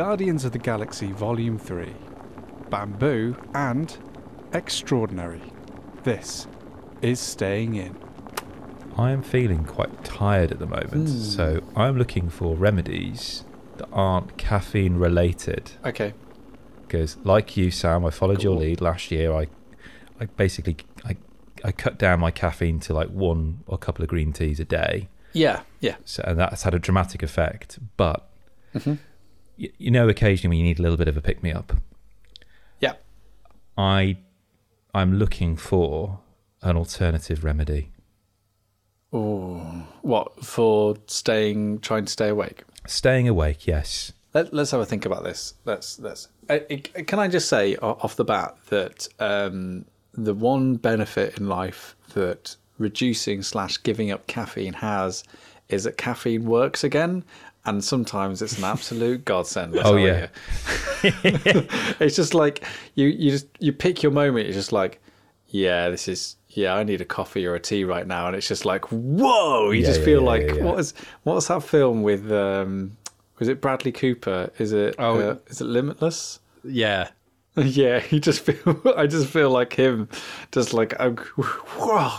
Guardians of the Galaxy Volume 3 Bamboo and Extraordinary. This is Staying In. I am feeling quite tired at the moment, Hmm. so I'm looking for remedies that aren't caffeine related. Okay. Because, like you, Sam, I followed your lead last year. I, I basically, I, I cut down my caffeine to like one or a couple of green teas a day, Yeah. Yeah. so and that's had a dramatic effect. But Mhm. Y- you know, occasionally when you need a little bit of a pick me up, Yeah. I, I'm looking for an alternative remedy. Oh, what for staying, trying to stay awake? Staying awake, yes. Let, let's have a think about this. Let's let's. Uh, can I just say off the bat that um, the one benefit in life that reducing slash giving up caffeine has is that caffeine works again, and sometimes it's an absolute godsend. Oh, yeah. it's just like you you just you pick your moment. It's just like, yeah, this is yeah, I need a coffee or a tea right now, and it's just like, whoa! You Yeah, just yeah, feel yeah, like what is what's that film with um was it Bradley Cooper? Is it Oh. uh, is it Limitless? Yeah. Yeah, you just feel. I just feel like him, just like I'm. Whoa!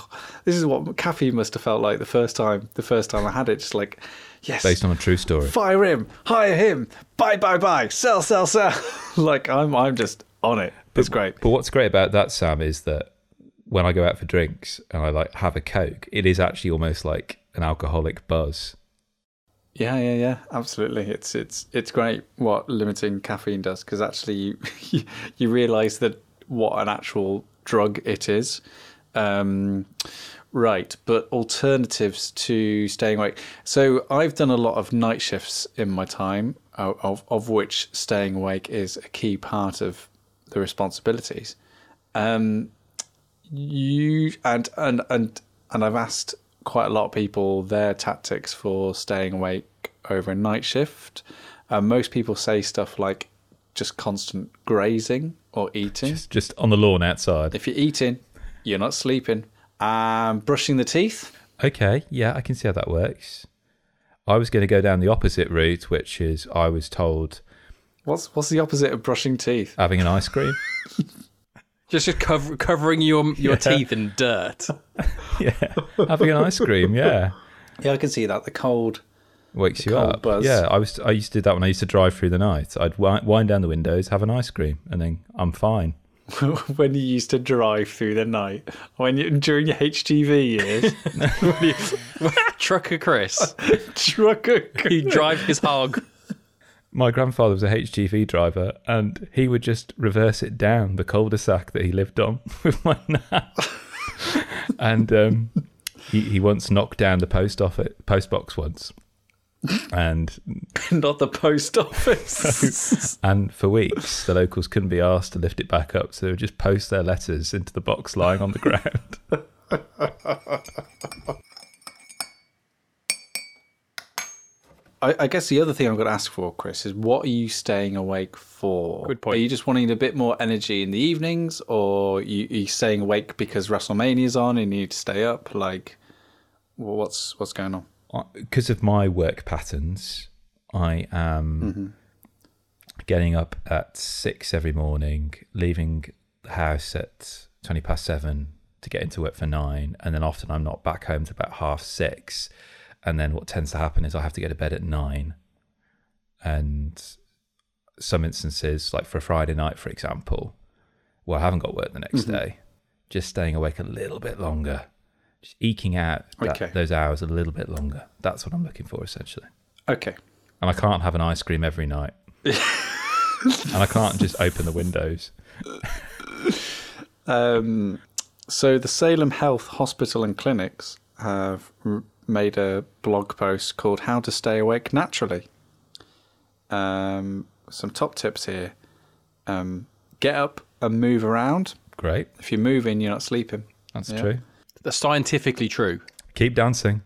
This is what caffeine must have felt like the first time. The first time I had it, just like, yes, Based on a true story. fire him, hire him, buy, buy, buy, sell, sell, sell. like I'm, I'm just on it. It's great. But what's great about that, Sam, is that when I go out for drinks and I like have a Coke, it is actually almost like an alcoholic buzz. Yeah, yeah, yeah. Absolutely. It's it's it's great what limiting caffeine does because actually you you, you realise that what an actual drug it is. Um, right, but alternatives to staying awake. So I've done a lot of night shifts in my time, of of, which staying awake is a key part of the responsibilities. Um, you and and and and I've asked quite a lot of people their tactics for staying awake over a night shift. Uh, most people say stuff like just constant grazing or eating. Just, just on the lawn outside. if you're eating, you're not sleeping. Um, brushing the teeth. Okay, yeah, I can see how that works. I was going to go down the opposite route, which is I was told What's what's the opposite of brushing teeth? having an ice cream. Just, just cover, covering your your Yeah. teeth in dirt. yeah, having an ice cream. Yeah, Yeah, I can see that. The cold. wakes The you cold up. buzz. Yeah, I was. I used to do that when I used to drive through the night. I'd wind down the windows, have an ice cream, and then I'm fine. when you used to drive through the night, when you during your HGV years, when you Trucker Kris, truck a he drive his hog. My grandfather was a HGV driver, and he would just reverse it down the cul-de-sac that he lived on with my nan. and um, he, he once knocked down the post office post box once, and not the post office. and for weeks the locals couldn't be asked to lift it back up, so they would just post their letters into the box lying on the ground. I, I guess the other thing I'm going to ask for, Kris, is what are you staying awake for? Good point. Are you just wanting a bit more energy in the evenings, or you, are you staying awake because WrestleMania's on and you need to stay up? Like, what's what's going on? Because of my work patterns, I am mm-hmm. getting up at six every morning, leaving the house at twenty past seven to get into work for nine, and then often I'm not back home to about half six. And then what tends to happen is I have to go to bed at nine, and some instances, like for a Friday night, for example, where I haven't got work the next mm-hmm. day, just staying awake a little bit longer, eking out that, Okay. those hours a little bit longer. That's what I'm looking for essentially. Okay. And I can't have an ice cream every night. and I can't just open the windows. Um, so the Salem Health Hospital and Clinics have r- made a blog post called "How to Stay Awake Naturally." Um, some top tips here: um, get up and move around. Great. If you're moving, you're not sleeping. That's Yeah. true. That's scientifically true. Keep dancing.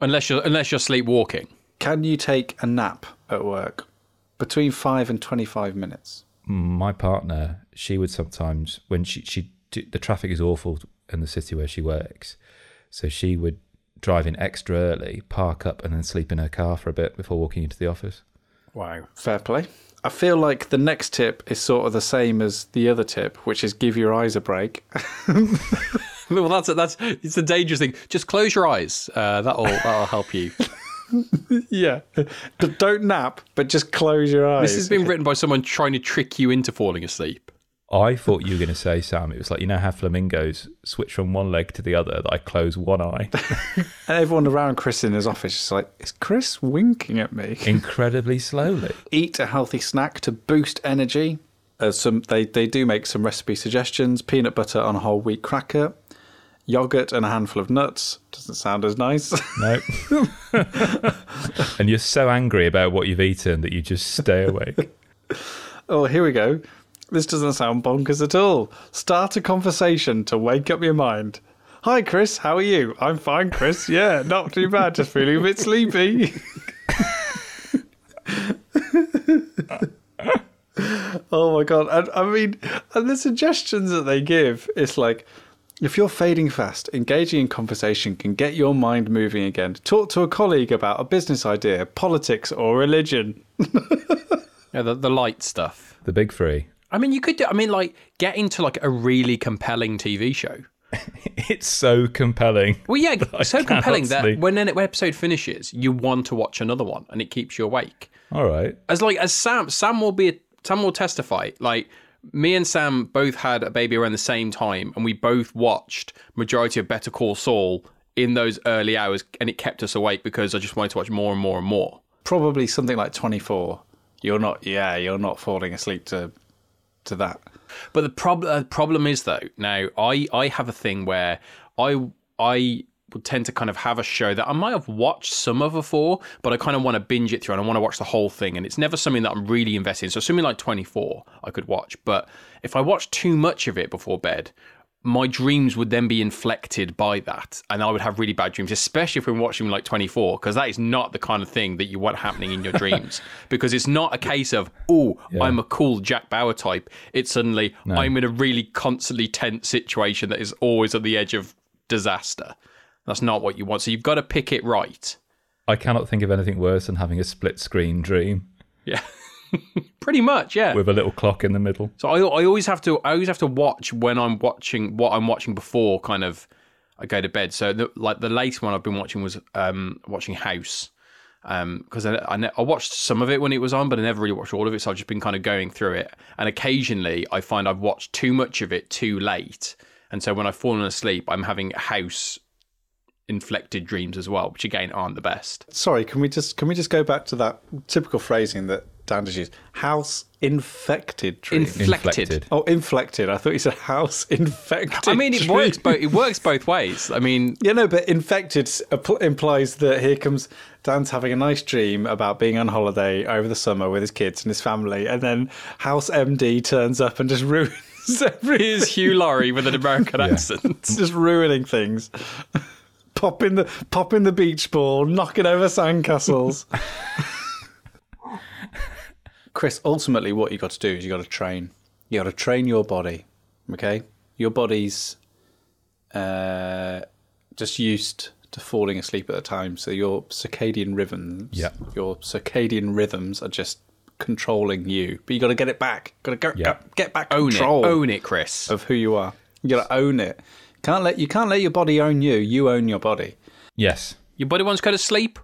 Unless you're unless you're sleepwalking. Can you take a nap at work between five and twenty-five minutes? My partner, she would sometimes when she she the traffic is awful in the city where she works, so she would drive in extra early, park up, and then sleep in her car for a bit before walking into the office. Wow. Fair play. I feel like the next tip is sort of the same as the other tip, which is give your eyes a break. Well, that's that's it's a dangerous thing. Just close your eyes. Uh, that'll that'll help you. yeah. D- Don't nap, but just close your eyes. This has been written by someone trying to trick you into falling asleep. I thought you were going to say, Sam, it was like, you know how flamingos switch from one leg to the other, that I close one eye. And everyone around Kris in his office is like, is Kris winking at me? incredibly slowly. Eat a healthy snack to boost energy. Uh, some they, they do make some recipe suggestions. Peanut butter on a whole wheat cracker, yogurt and a handful of nuts. Doesn't sound as nice. No. and you're so angry about what you've eaten that you just stay awake. oh, here we go. This doesn't sound bonkers at all. Start a conversation to wake up your mind. Hi, Kris. How are you? I'm fine, Kris. Yeah, not too bad. Just feeling a bit sleepy. oh my god! And, I mean, and the suggestions that they give, it's like, if you're fading fast, engaging in conversation can get your mind moving again. Talk to a colleague about a business idea, politics, or religion. Yeah, the, the light stuff. The big three. I mean, you could. do I mean, like get into like a really compelling TV show. It's so compelling. Well, yeah, I so cannot compelling that sleep. when an episode finishes, you want to watch another one, and it keeps you awake. All right. As like as Sam, Sam will be, Sam will testify. Like me and Sam both had a baby around the same time, and we both watched majority of Better Call Saul in those early hours, and it kept us awake because I just wanted to watch more and more and more. Probably something like 24. You're not, yeah, you're not falling asleep to to that. But the problem uh, problem is though. Now I I have a thing where I I would tend to kind of have a show that I might have watched some of before, but I kind of want to binge it through and I want to watch the whole thing. And it's never something that I'm really invested in. So something like 24 I could watch, but if I watch too much of it before bed. My dreams would then be inflected by that, and I would have really bad dreams, especially if we're watching like 24, because that is not the kind of thing that you want happening in your dreams. because it's not a case of, oh, I'm a cool Jack Bauer type. It's suddenly, I'm in a really constantly tense situation that is always at the edge of disaster. That's not what you want. So you've got to pick it right. I cannot think of anything worse than having a split screen dream Yeah. Pretty much, yeah. with a little clock in the middle. So I, I always have to I always have to watch when I'm watching what I'm watching before kind of I go to bed. So the, like the latest one I've been watching was um watching House. Um, because I, I, ne- I watched some of it when it was on, but I never really watched all of it. So I've just been kind of going through it. And occasionally I find I've watched too much of it too late. And so when I've fallen asleep, I'm having House inflected dreams as well, which again aren't the best. Sorry, can we just can we just go back to that typical phrasing that Dan has used? House infected dream. Inflected. Inflected. oh, inflected. I thought you said house infected. I mean, it dream. works both. It works both ways. I mean, Yeah, no, but infected s- appl- implies that here comes Dan's having a nice dream about being on holiday over the summer with his kids and his family, and then House MD turns up and just ruins everything. here's Hugh Laurie with an American accent. just ruining things. Popping the popping the beach ball, knocking over sandcastles. Kris, ultimately, what you got to do is you got to train. You got to train your body. Okay, your body's uh, just used to falling asleep at a time, so your circadian rhythms, Yeah. your circadian rhythms are just controlling you. But you got to get it back. Got to go, Yeah. get back Own control it. Own it, Kris. of who you are. You got to own it. Can't let you can't let your body own you. You own your body. Yes. Your body wants to go to sleep?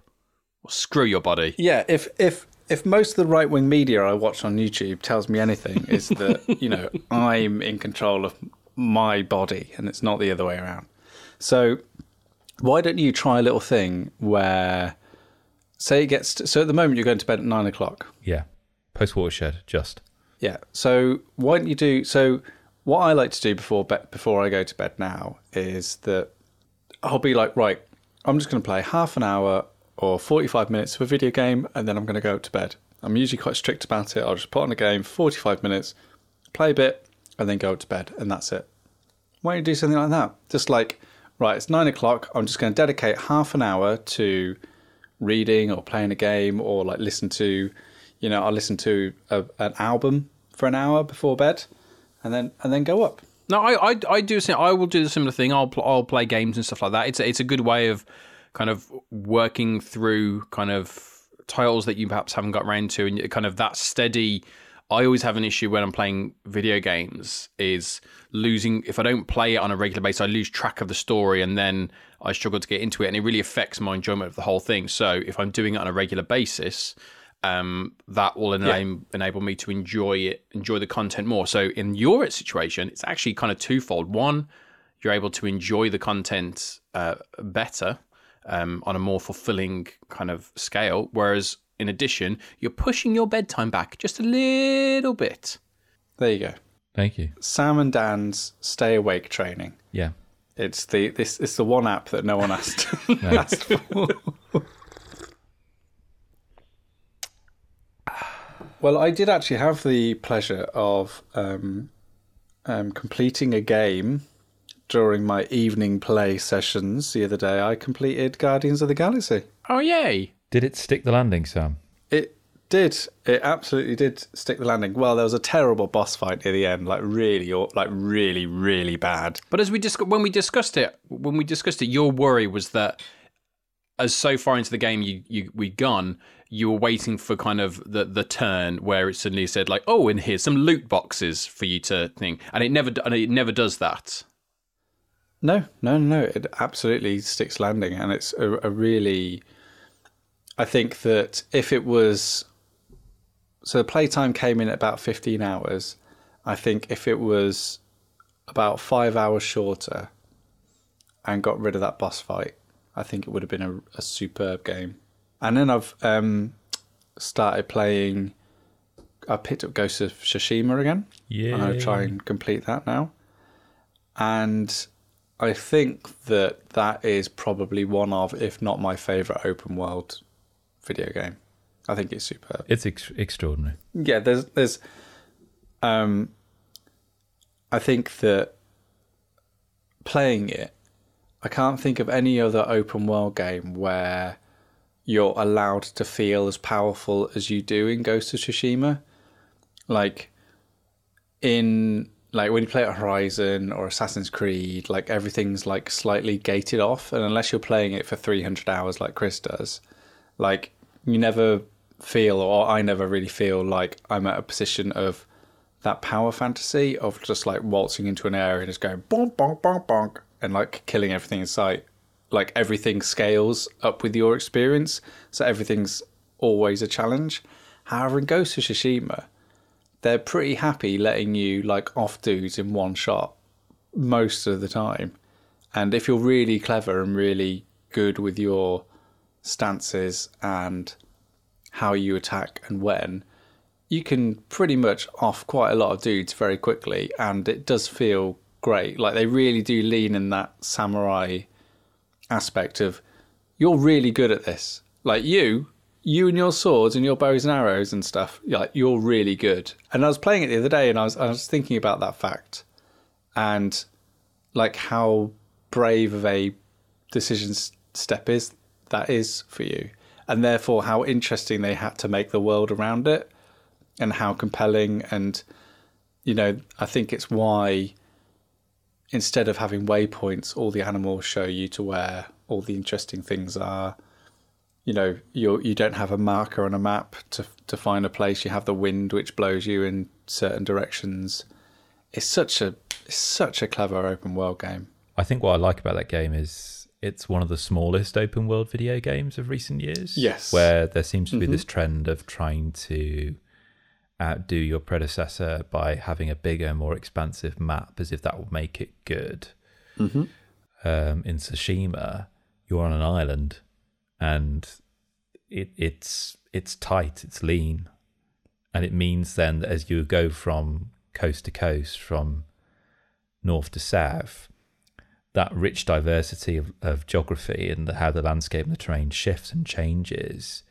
Well, screw your body. Yeah, if if if most of the right wing media I watch on YouTube tells me anything, is that you know I'm in control of my body and it's not the other way around. So why don't you try a little thing where, say it gets to, so at the moment you're going to bed at nine o'clock. Yeah. Post watershed, just. Yeah. So why don't you do so? What I like to do before be- before I go to bed now is that I'll be like, right, I'm just going to play half an hour or 45 minutes of a video game, and then I'm going to go to bed. I'm usually quite strict about it. I'll just put on a game, 45 minutes, play a bit, and then go to bed, and that's it. Why don't you do something like that? Just like, right, it's nine o'clock. I'm just going to dedicate half an hour to reading or playing a game or like listen to, you know, I'll listen to a, an album for an hour before bed, and then and then go up. No, I, I, I do. I will do the similar thing. I'll, pl- I'll play games and stuff like that. It's, a, it's a good way of kind of working through kind of titles that you perhaps haven't got around to, and kind of that steady. I always have an issue when I'm playing video games is losing if I don't play it on a regular basis, I lose track of the story and then I struggle to get into it and it really affects my enjoyment of the whole thing. So if I'm doing it on a regular basis, um, that will enable, yeah. enable me to enjoy it, enjoy the content more. So in your situation, it's actually kind of twofold. One, you're able to enjoy the content uh, better um, on a more fulfilling kind of scale. Whereas in addition, you're pushing your bedtime back just a little bit. There you go. Thank you. Sam and Dan's stay awake training. Yeah. It's the this it's the one app that no one asked, asked for. Well, I did actually have the pleasure of um, um, completing a game during my evening play sessions the other day. I completed Guardians of the Galaxy. Oh yay! Did it stick the landing, Sam? It did. It absolutely did stick the landing. Well, there was a terrible boss fight near the end, like really, like really, really bad. But as we dis- when we discussed it, when we discussed it, your worry was that as so far into the game you, you we'd gone, you were waiting for kind of the the turn where it suddenly said like, oh, and here's some loot boxes for you to think, and it never and it never does that. No, no, no. It absolutely sticks landing, and it's a, a really. I think that if it was so the playtime came in at about 15 hours. I think if it was about five hours shorter and got rid of that boss fight, I think it would have been a, a superb game. And then I've um, started playing. I picked up Ghost of Tsushima again. Yeah. I'm to try and complete that now. And I think that that is probably one of, if not my favourite open world video game. I think it's superb. It's ex- extraordinary. Yeah, there's there's um I think that playing it I can't think of any other open world game where you're allowed to feel as powerful as you do in Ghost of Tsushima. Like in like when you play Horizon or Assassin's Creed, like everything's like slightly gated off, and unless you're playing it for 300 hours like Kris does, like you never feel, or I never really feel like I'm at a position of that power fantasy of just like waltzing into an area and just going bonk, bonk, bonk, bonk, and like killing everything in sight. Like everything scales up with your experience, so everything's always a challenge. However, in Ghost of Tsushima, they're pretty happy letting you like off dudes in one shot most of the time. And if you're really clever and really good with your stances and how you attack and when, you can pretty much off quite a lot of dudes very quickly, and it does feel great. Like they really do lean in that samurai aspect of you're really good at this. Like you, you and your swords and your bows and arrows and stuff, like you're really good. And I was playing it the other day, and I was I was thinking about that fact, and like how brave of a decision step is that is for you and therefore how interesting they had to make the world around it and how compelling and you know i think it's why instead of having waypoints all the animals show you to where all the interesting things are you know you you don't have a marker on a map to to find a place you have the wind which blows you in certain directions it's such a it's such a clever open world game i think what i like about that game is it's one of the smallest open world video games of recent years. Yes. Where there seems to be mm-hmm. this trend of trying to outdo your predecessor by having a bigger, more expansive map as if that would make it good. Mm-hmm. Um, in Tsushima, you're on an island and it, it's it's tight, it's lean. And it means then that as you go from coast to coast, from north to south, that rich diversity of, of geography and the, how the landscape and the terrain shifts and changes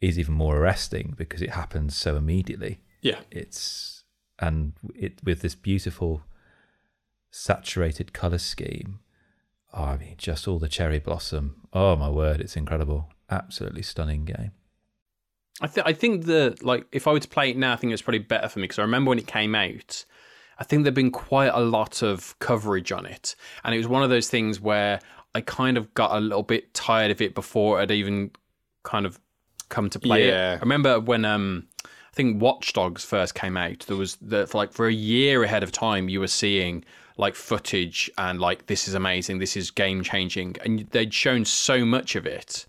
is even more arresting because it happens so immediately. Yeah. It's and it with this beautiful saturated color scheme. Oh, I mean, just all the cherry blossom. Oh my word, it's incredible. Absolutely stunning game. I think I think the like if I were to play it now, I think it's probably better for me because I remember when it came out, I think there'd been quite a lot of coverage on it, and it was one of those things where I kind of got a little bit tired of it before it even kind of come to play Yeah. it. I remember when um, I think Watch Dogs first came out. There was the for like for a year ahead of time, you were seeing like footage and like this is amazing, this is game changing, and they'd shown so much of it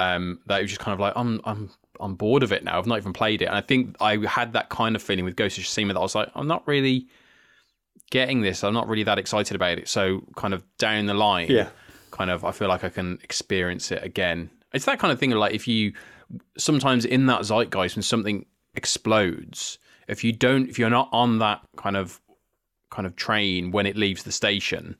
um, that it was just kind of like I'm I'm I'm bored of it now. I've not even played it, and I think I had that kind of feeling with Ghost of Tsushima that I was like I'm not really getting this. I'm not really that excited about it. So kind of down the line, Yeah. kind of I feel like I can experience it again. It's that kind of thing. of Like if you sometimes in that zeitgeist when something explodes, if you don't, if you're not on that kind of kind of train when it leaves the station,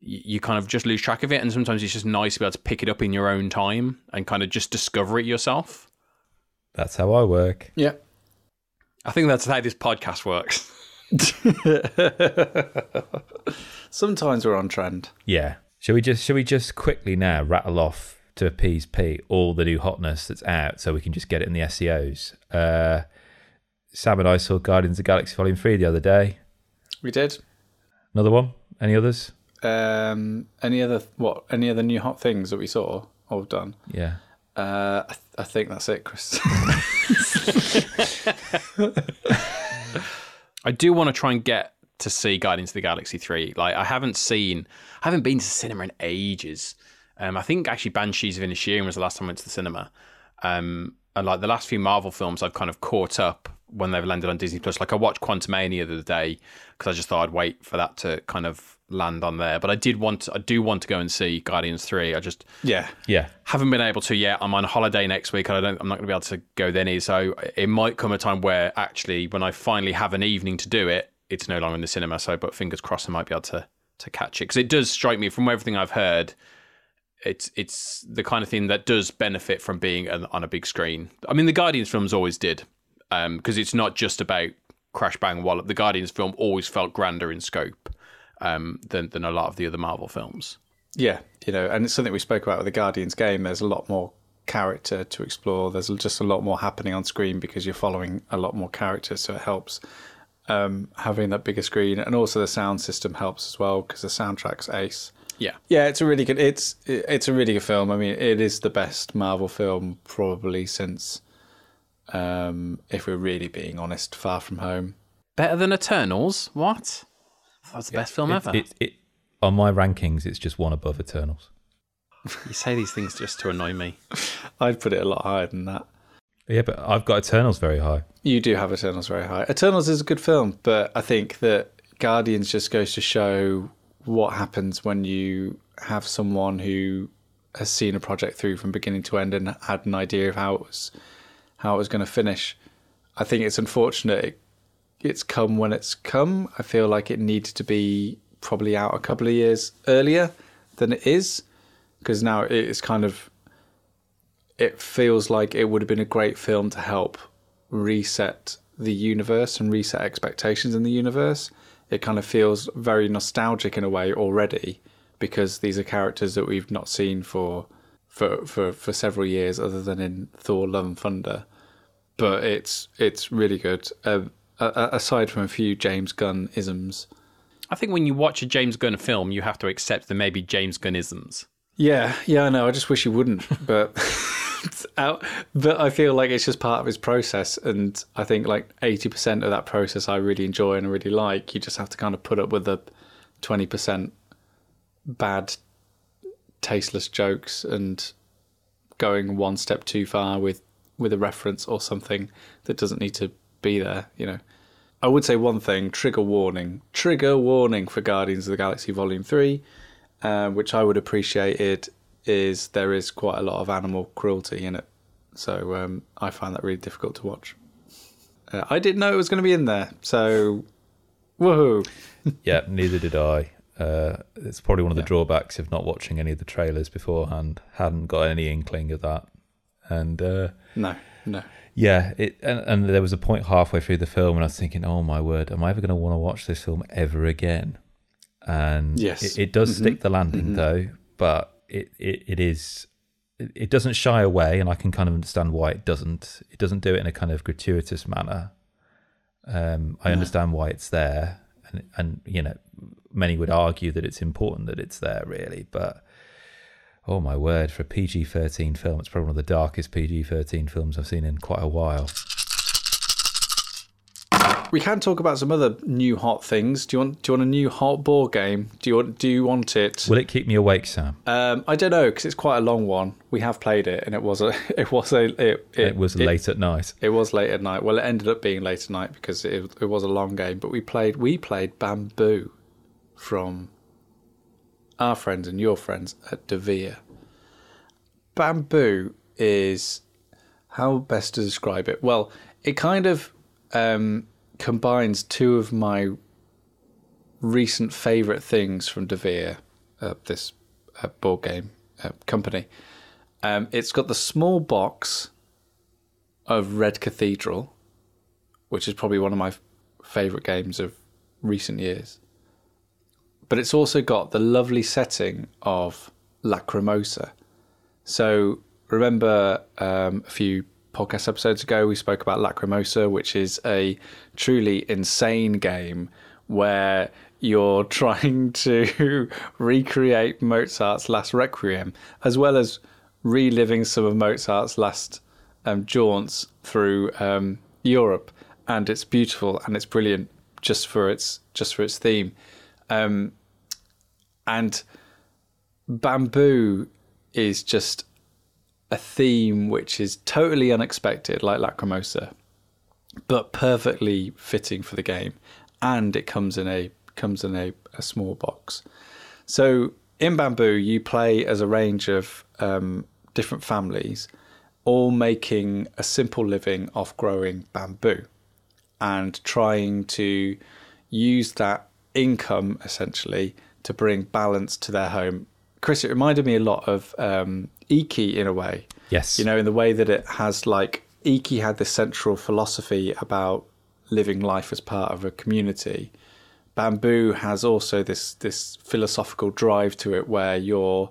you kind of just lose track of it. And sometimes it's just nice to be able to pick it up in your own time and kind of just discover it yourself. That's how I work. Yeah. I think that's how this podcast works. Sometimes we're on trend. Yeah. Shall we just shall we just quickly now rattle off to appease Pete all the new hotness that's out so we can just get it in the SEOs? Uh, Sam and I saw Guardians of the Galaxy Volume Three the other day. We did. Another one? Any others? Um, any other what? Any other new hot things that we saw or done? Yeah. Uh, I, th- I think that's it, Kris. I do want to try and get to see Guardians of the Galaxy 3. Like, I haven't seen, I haven't been to cinema in ages. Um, I think actually Banshees of Inisherin was the last time I went to the cinema. Um, and like the last few Marvel films, I've kind of caught up when they've landed on Disney Plus. Like I watched Quantumania the other day because I just thought I'd wait for that to kind of land on there. But I did want, I do want to go and see Guardians 3. I just yeah. Yeah. haven't been able to yet. I'm on holiday next week, and I don't. I'm not going to be able to go then. So it might come a time where actually, when I finally have an evening to do it, it's no longer in the cinema. So, but fingers crossed, I might be able to to catch it because it does strike me from everything I've heard. It's it's the kind of thing that does benefit from being on, on a big screen. I mean, the Guardians films always did because it's not just about crash bang wallop. The Guardians film always felt grander in scope um, than than a lot of the other Marvel films. Yeah, you know, and it's something we spoke about with the Guardians game. There's a lot more character to explore. There's just a lot more happening on screen because you're following a lot more characters, so it helps um, having that bigger screen, and also the sound system helps as well because the soundtrack's ace. Yeah. Yeah, it's a really good. It's it's a really good film. I mean, it is the best Marvel film probably since, um, if we're really being honest, Far From Home. Better than Eternals? What? That's the best film It, ever. it, it, on my rankings, it's just one above Eternals. you say these things just to annoy me. I'd put it a lot higher than that. Yeah, but I've got Eternals very high. You do have Eternals very high. Eternals is a good film, but I think that Guardians just goes to show what happens when you have someone who has seen a project through from beginning to end and had an idea of how it was how it was going to finish. I think it's unfortunate it, it's come when it's come. I feel like it needed to be probably out a couple of years earlier than it is because now it's kind of it feels like it would have been a great film to help reset the universe and reset expectations in the universe. It kind of feels very nostalgic in a way already because these are characters that we've not seen for for for, for several years, other than in Thor: Love and Thunder. But it's it's really good. Uh, aside from a few James Gunn isms. I think when you watch a James Gunn film, you have to accept there may be James Gunnisms. Yeah, yeah, I know. I just wish he wouldn't, but out. But I feel like it's just part of his process, and I think like eighty percent of that process I really enjoy and I really like. You just have to kind of put up with the twenty percent bad, tasteless jokes and going one step too far with with a reference or something that doesn't need to be there. You know. I would say one thing: trigger warning. Trigger warning for Guardians of the Galaxy Volume Three um, which I would appreciate it is there is quite a lot of animal cruelty in it. So um, I find that really difficult to watch. Uh, I didn't know it was going to be in there, so woohoo! Yeah, neither did I. Uh, it's probably one of the drawbacks of not watching any of the trailers beforehand. Hadn't got any inkling of that, and uh, No, no. yeah, it and, and there was a point halfway through the film when I was thinking, "Oh my word, am I ever going to want to watch this film ever again?" And Yes. it, it does stick the landing though, but it, it, it is it, it doesn't shy away, and I can kind of understand why it doesn't. It doesn't do it in a kind of gratuitous manner. Um, I understand why it's there, and and you know, many would argue that it's important that it's there, really. But Oh my word! For a PG thirteen film, it's probably one of the darkest PG thirteen films I've seen in quite a while. We can talk about some other new hot things. Do you want? Do you want a new hot board game? Do you want? Do you want it? Will it keep me awake, Sam? Um, I don't know because it's quite a long one. We have played it, and it was a. It was a. It, it, It, was late at night. It was late at night. Well, it ended up being late at night because it, it was a long game. But we played. We played Bamboo from our friends and your friends at Devir. Bamboo is how best to describe it. Well, it kind of um, combines two of my recent favourite things from Devir, uh, this uh, board game uh, company. Um, it's got the small box of Red Cathedral, which is probably one of my favourite games of recent years. But it's also got the lovely setting of Lacrimosa. So remember um, a few podcast episodes ago we spoke about Lacrimosa, which is a truly insane game where you're trying to recreate Mozart's last Requiem, as well as reliving some of Mozart's last um, jaunts through um, Europe, and it's beautiful and it's brilliant just for its just for its theme, um, and bamboo is just a theme which is totally unexpected, like Lacrimosa, but perfectly fitting for the game, and it comes in a comes in a, a small box. So in Bamboo, you play as a range of um, different families, all making a simple living off growing bamboo, and trying to use that income essentially to bring balance to their home. Kris, it reminded me a lot of um, Iki in a way. Yes. You know, in the way that it has like Iki had this central philosophy about living life as part of a community. Bamboo has also this this philosophical drive to it where you're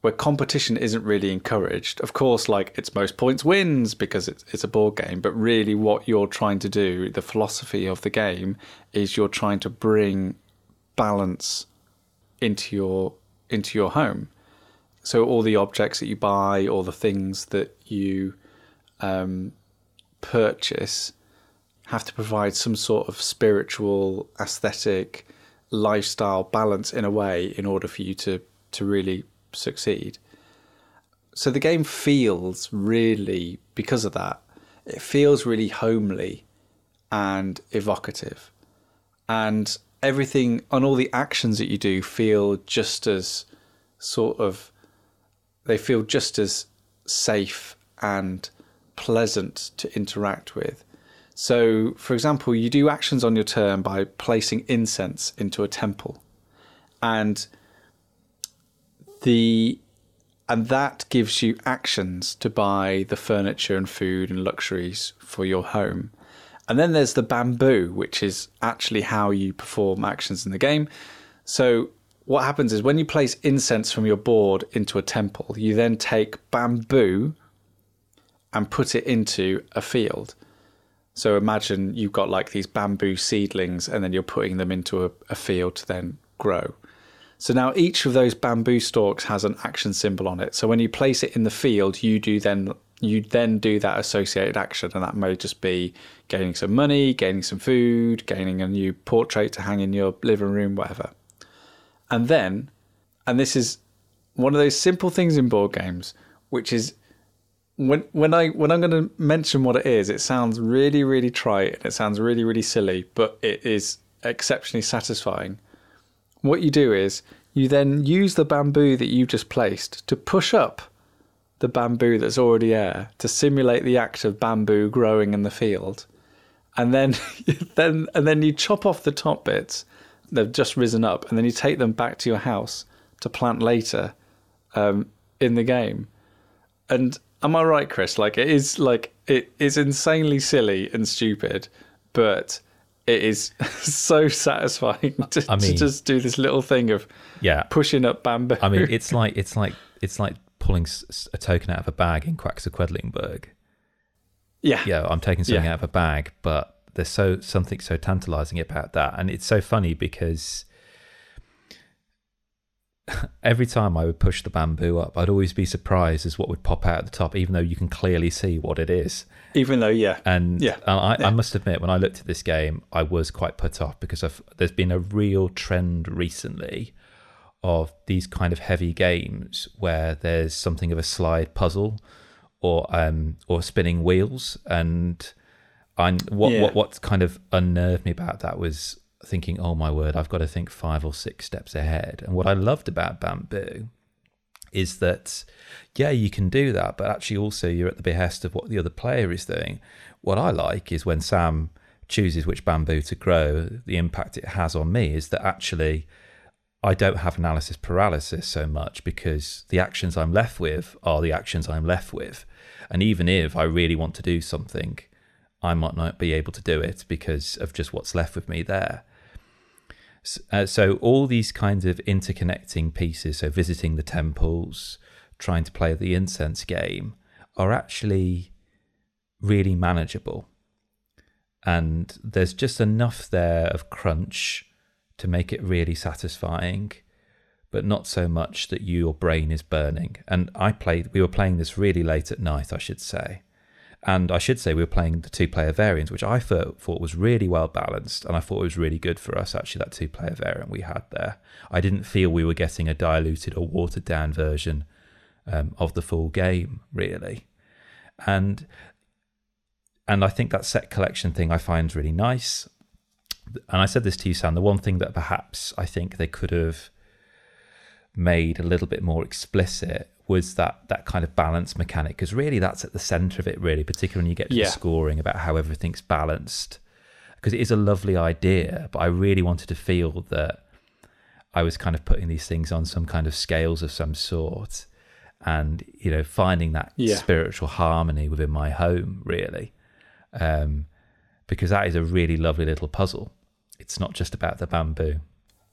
where competition isn't really encouraged. Of course, like its most points wins because it's it's a board game, but really what you're trying to do, the philosophy of the game is you're trying to bring balance into your into your home. So all the objects that you buy, all the things that you um, purchase, have to provide some sort of spiritual, aesthetic, lifestyle balance in a way in order for you to to really succeed. So the game feels really because of that. It feels really homely and evocative, and everything on all the actions that you do feel just as sort of they feel just as safe and pleasant to interact with. So, for example, you do actions on your turn by placing incense into a temple, and the and that gives you actions to buy the furniture and food and luxuries for your home. And then there's the bamboo, which is actually how you perform actions in the game. So what happens is when you place incense from your board into a temple, you then take bamboo and put it into a field. So imagine you've got like these bamboo seedlings and then you're putting them into a, a field to then grow. So now each of those bamboo stalks has an action symbol on it. So when you place it in the field, you do then you then do that associated action, and that may just be gaining some money, gaining some food, gaining a new portrait to hang in your living room, whatever. And then, and this is one of those simple things in board games, which is when when I when I'm going to mention what it is, it sounds really really trite and it sounds really really silly, but it is exceptionally satisfying. What you do is you then use the bamboo that you've just placed to push up the bamboo that's already there to simulate the act of bamboo growing in the field, and then then and then you chop off the top bits they've just risen up, and then you take them back to your house to plant later um, in the game. And am I right, Kris? Like it is like it is insanely silly and stupid, but it is so satisfying to, I mean- to just do this little thing of Yeah. pushing up bamboo. I mean, it's like it's like it's like pulling a token out of a bag in Quacks of Quedlinburg. yeah, Yeah, I'm taking something Yeah. out of a bag, but there's so something so tantalizing about that, and it's so funny because every time I would push the bamboo up, I'd always be surprised as what would pop out at the top, even though you can clearly see what it is. Even though, yeah, And Yeah, I, yeah. I must admit, when I looked at this game, I was quite put off because I've, there's been a real trend recently of these kind of heavy games where there's something of a slide puzzle or um or spinning wheels and I what Yeah. what what kind of unnerved me about that was thinking oh my word I've got to think five or six steps ahead. And what I loved about bamboo is that yeah you can do that but actually also you're at the behest of what the other player is doing. What i like is when sam chooses which bamboo to grow the impact it has on me is that actually i don't have analysis paralysis so much because the actions i'm left with are the actions i'm left with. And even if i really want to do something i might not be able to do it because of just what's left with me there S- Uh, so all these kinds of interconnecting pieces, so visiting the temples, trying to play the incense game, are actually really manageable. And there's just enough there of crunch to make it really satisfying, but not so much that your brain is burning. And I played, we were playing this really late at night, I should say. And I should say we were playing the two player variant, which I thought, thought was really well balanced. And I thought it was really good for us, actually, that two player variant we had there. I didn't feel we were getting a diluted or watered down version um, of the full game, really. And and I think that set collection thing I find really nice. And I said this to you, Sam. The one thing that perhaps I think they could have made a little bit more explicit was that that kind of balance mechanic because really that's at the center of it really particularly when you get to Yeah. the scoring about how everything's balanced because it is a lovely idea but i really wanted to feel that i was kind of putting these things on some kind of scales of some sort and you know finding that Yeah. spiritual harmony within my home really um because that is a really lovely little puzzle it's not just about the bamboo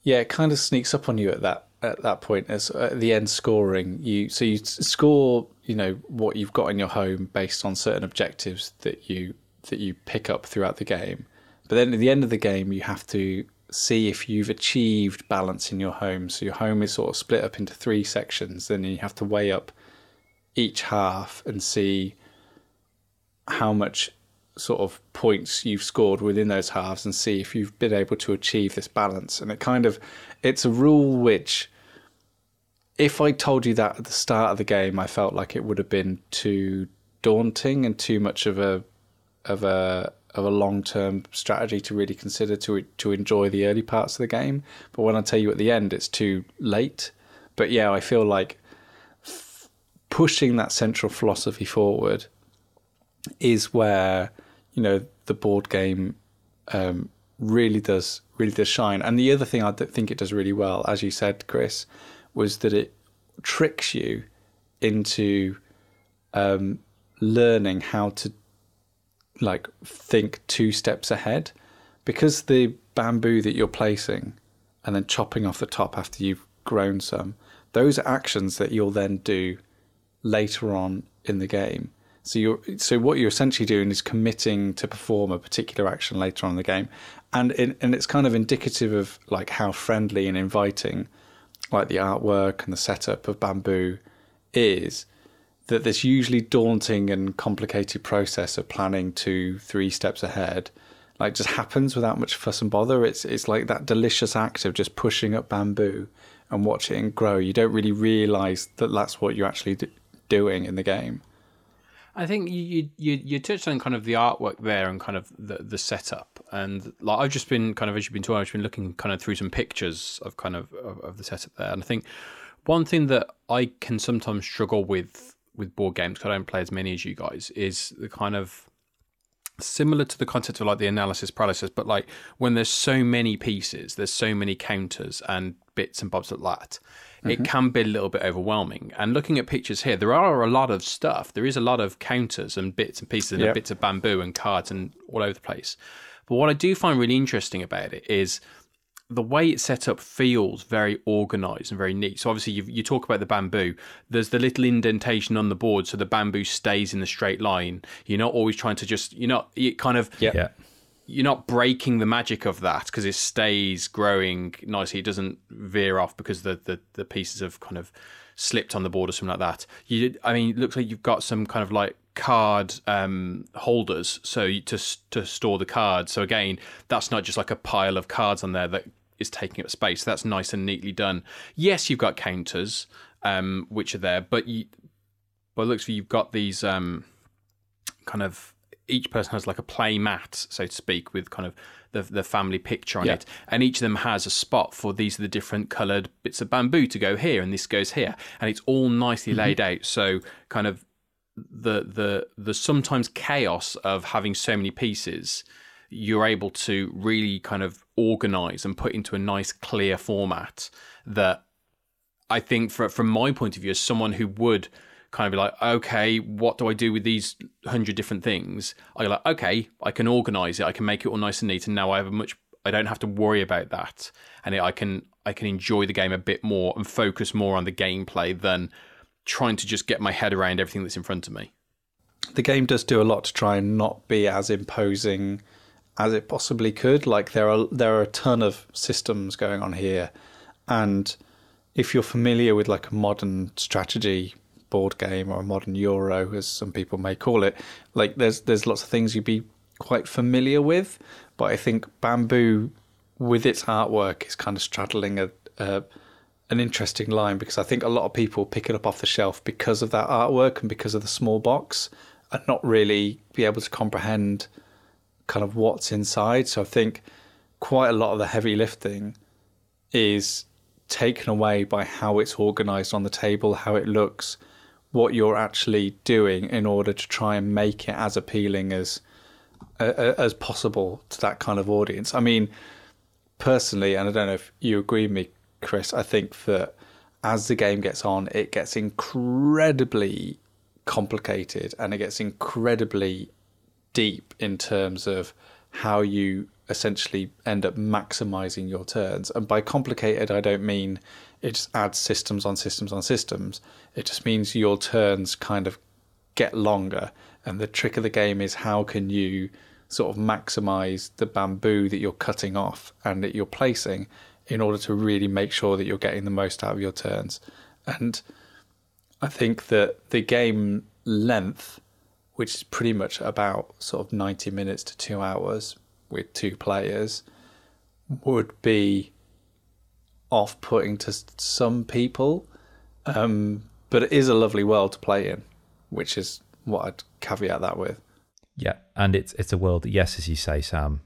Yeah, it kind of sneaks up on you at that at that point as at the end scoring. You so you score, you know, what you've got in your home based on certain objectives that you that you pick up throughout the game. But then at the end of the game, you have to see if you've achieved balance in your home. So your home is sort of split up into three sections, then you have to weigh up each half and see how much sort of points you've scored within those halves and see if you've been able to achieve this balance. And it kind of it's a rule which if I told you that at the start of the game, I felt like it would have been too daunting and too much of a of a of a long term strategy to really consider to to enjoy the early parts of the game. But when I tell you at the end, it's too late. But yeah, I feel like f- pushing that central philosophy forward is where you know the board game um, really does really does shine. And the other thing I think it does really well, as you said, Kris, was that it tricks you into um, learning how to like think two steps ahead because the bamboo that you're placing and then chopping off the top after you've grown some those actions that you'll then do later on in the game so you're so what you're essentially doing is committing to perform a particular action later on in the game and it, and it's kind of indicative of like how friendly and inviting like the artwork and the setup of bamboo is that this usually daunting and complicated process of planning two, three steps ahead, like just happens without much fuss and bother. It's it's like that delicious act of just pushing up bamboo and watching it grow. You don't really realize that that's what you're actually doing in the game. I think you, you you touched on kind of the artwork there and kind of the the setup. And like I've just been kind of as you've been talking, I've been looking kind of through some pictures of kind of of, of the setup there, and I think one thing that I can sometimes struggle with with board games because I don't play as many as you guys is the kind of similar to the concept of like the analysis paralysis, but like when there's so many pieces, there's so many counters and bits and bobs like that, it mm-hmm. can be a little bit overwhelming. And looking at pictures here, there are a lot of stuff. There is a lot of counters and bits and pieces and Yep. bits of bamboo and cards and all over the place. But what I do find really interesting about it is the way it's set up feels very organized and very neat. So obviously you you talk about the bamboo. There's the little indentation on the board, so the bamboo stays in the straight line. You're not always trying to just you're not you kind of Yeah. yeah you're not breaking the magic of that because it stays growing nicely. It doesn't veer off because the, the, the pieces have kind of slipped on the board or something like that. You, I mean, it looks like you've got some kind of like card um, holders so you, to to store the cards. So again, that's not just like a pile of cards on there that is taking up space. That's nice and neatly done. Yes, you've got counters um, which are there, but you, by looks for you've got these um, kind of each person has like a play mat, so to speak, with kind of the the family picture on Yeah. it, and each of them has a spot for these are the different coloured bits of bamboo to go here, and this goes here, and it's all nicely laid out. So kind of the the the sometimes chaos of having so many pieces, you're able to really kind of organize and put into a nice clear format that I think for, from my point of view, as someone who would kind of be like, okay, what do I do with these hundred different things? I like, okay, I can organize it. I can make it all nice and neat. And now I have a much, I don't have to worry about that. And I can, I can enjoy the game a bit more and focus more on the gameplay than trying to just get my head around everything that's in front of me. the game does do a lot to try and not be as imposing as it possibly could. Like there are there are a ton of systems going on here, and if you're familiar with like a modern strategy board game or a modern Euro, as some people may call it, like there's there's lots of things you'd be quite familiar with. But I think Bamboo, with its artwork, is kind of straddling a, a an interesting line because I think a lot of people pick it up off the shelf because of that artwork and because of the small box and not really be able to comprehend kind of what's inside. So I think quite a lot of the heavy lifting is taken away by how it's organized on the table, how it looks, what you're actually doing in order to try and make it as appealing as uh, as possible to that kind of audience. I mean, personally, and I don't know if you agree with me, Kris, I think that as the game gets on, it gets incredibly complicated and it gets incredibly deep in terms of how you essentially end up maximizing your turns. And by complicated, I don't mean it just adds systems on systems on systems. It just means your turns kind of get longer. And the trick of the game is how can you sort of maximize the bamboo that you're cutting off and that you're placing in order to really make sure that you're getting the most out of your turns. And I think that the game length, which is pretty much about sort of 90 minutes to two hours with two players, would be off putting to some people. Um, but it is a lovely world to play in, which is what I'd caveat that with. Yeah, and it's it's a world yes, as you say, Sam.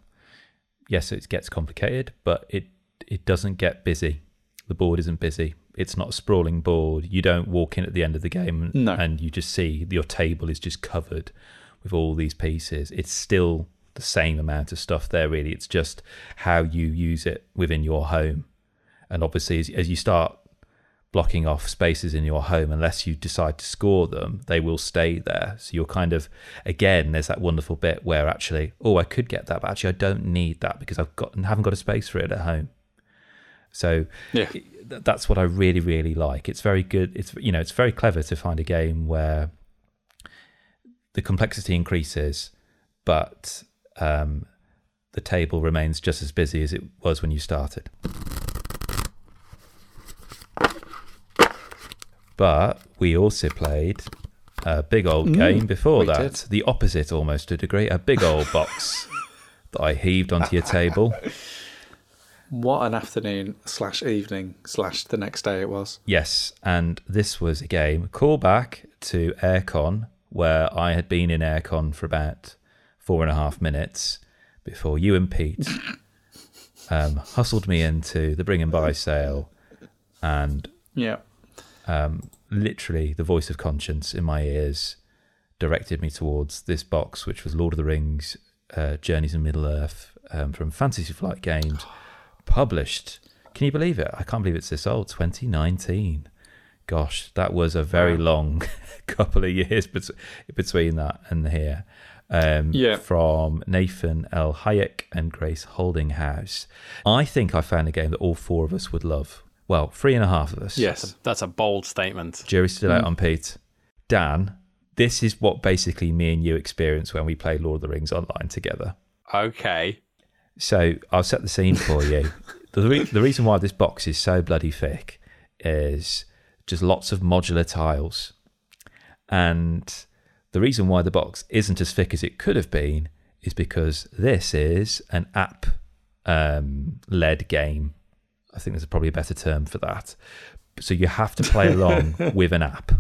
Yes, it gets complicated, but it it doesn't get busy. The board isn't busy. It's not a sprawling board. You don't walk in at the end of the game No. and you just see your table is just covered with all these pieces. It's still the same amount of stuff there. Really, it's just how you use it within your home. And obviously, as, as you start blocking off spaces in your home unless you decide to score them they will stay there so you're kind of again there's that wonderful bit where actually oh i could get that but actually i don't need that because i've got haven't got a space for it at home so Yeah. th- that's what i really really like it's very good it's you know it's very clever to find a game where the complexity increases but um, the table remains just as busy as it was when you started But we also played a big old game before that. did. The opposite, almost to a degree. A big old box that I heaved onto your table. What an afternoon slash evening slash the next day it was. Yes, and this was a game callback to Airecon, where I had been in Airecon for about four and a half minutes before you and Pete um, hustled me into the bring and buy sale and Yeah. um, literally the voice of conscience in my ears directed me towards this box, which was Lord of the Rings, uh, Journeys in Middle Earth um, from Fantasy Flight Games, published. Can you believe it? I can't believe it's this old, 2019. Gosh, that was a very long couple of years bet- between that and here. Um, Yeah. From Nathan L. Hajek and Grace Holdinghaus. I think I found a game that all four of us would love. Well, three and a half of us. Yes. That's a bold statement. Jury's still out on Pete. Dan, this is what basically me and you experienced when we played Lord of the Rings online together. Okay. So I'll set the scene for you. the, re- the reason why this box is so bloody thick is just lots of modular tiles. And the reason why the box isn't as thick as it could have been is because this is an app um, led game. I think there's probably a better term for that. So you have to play along with an app,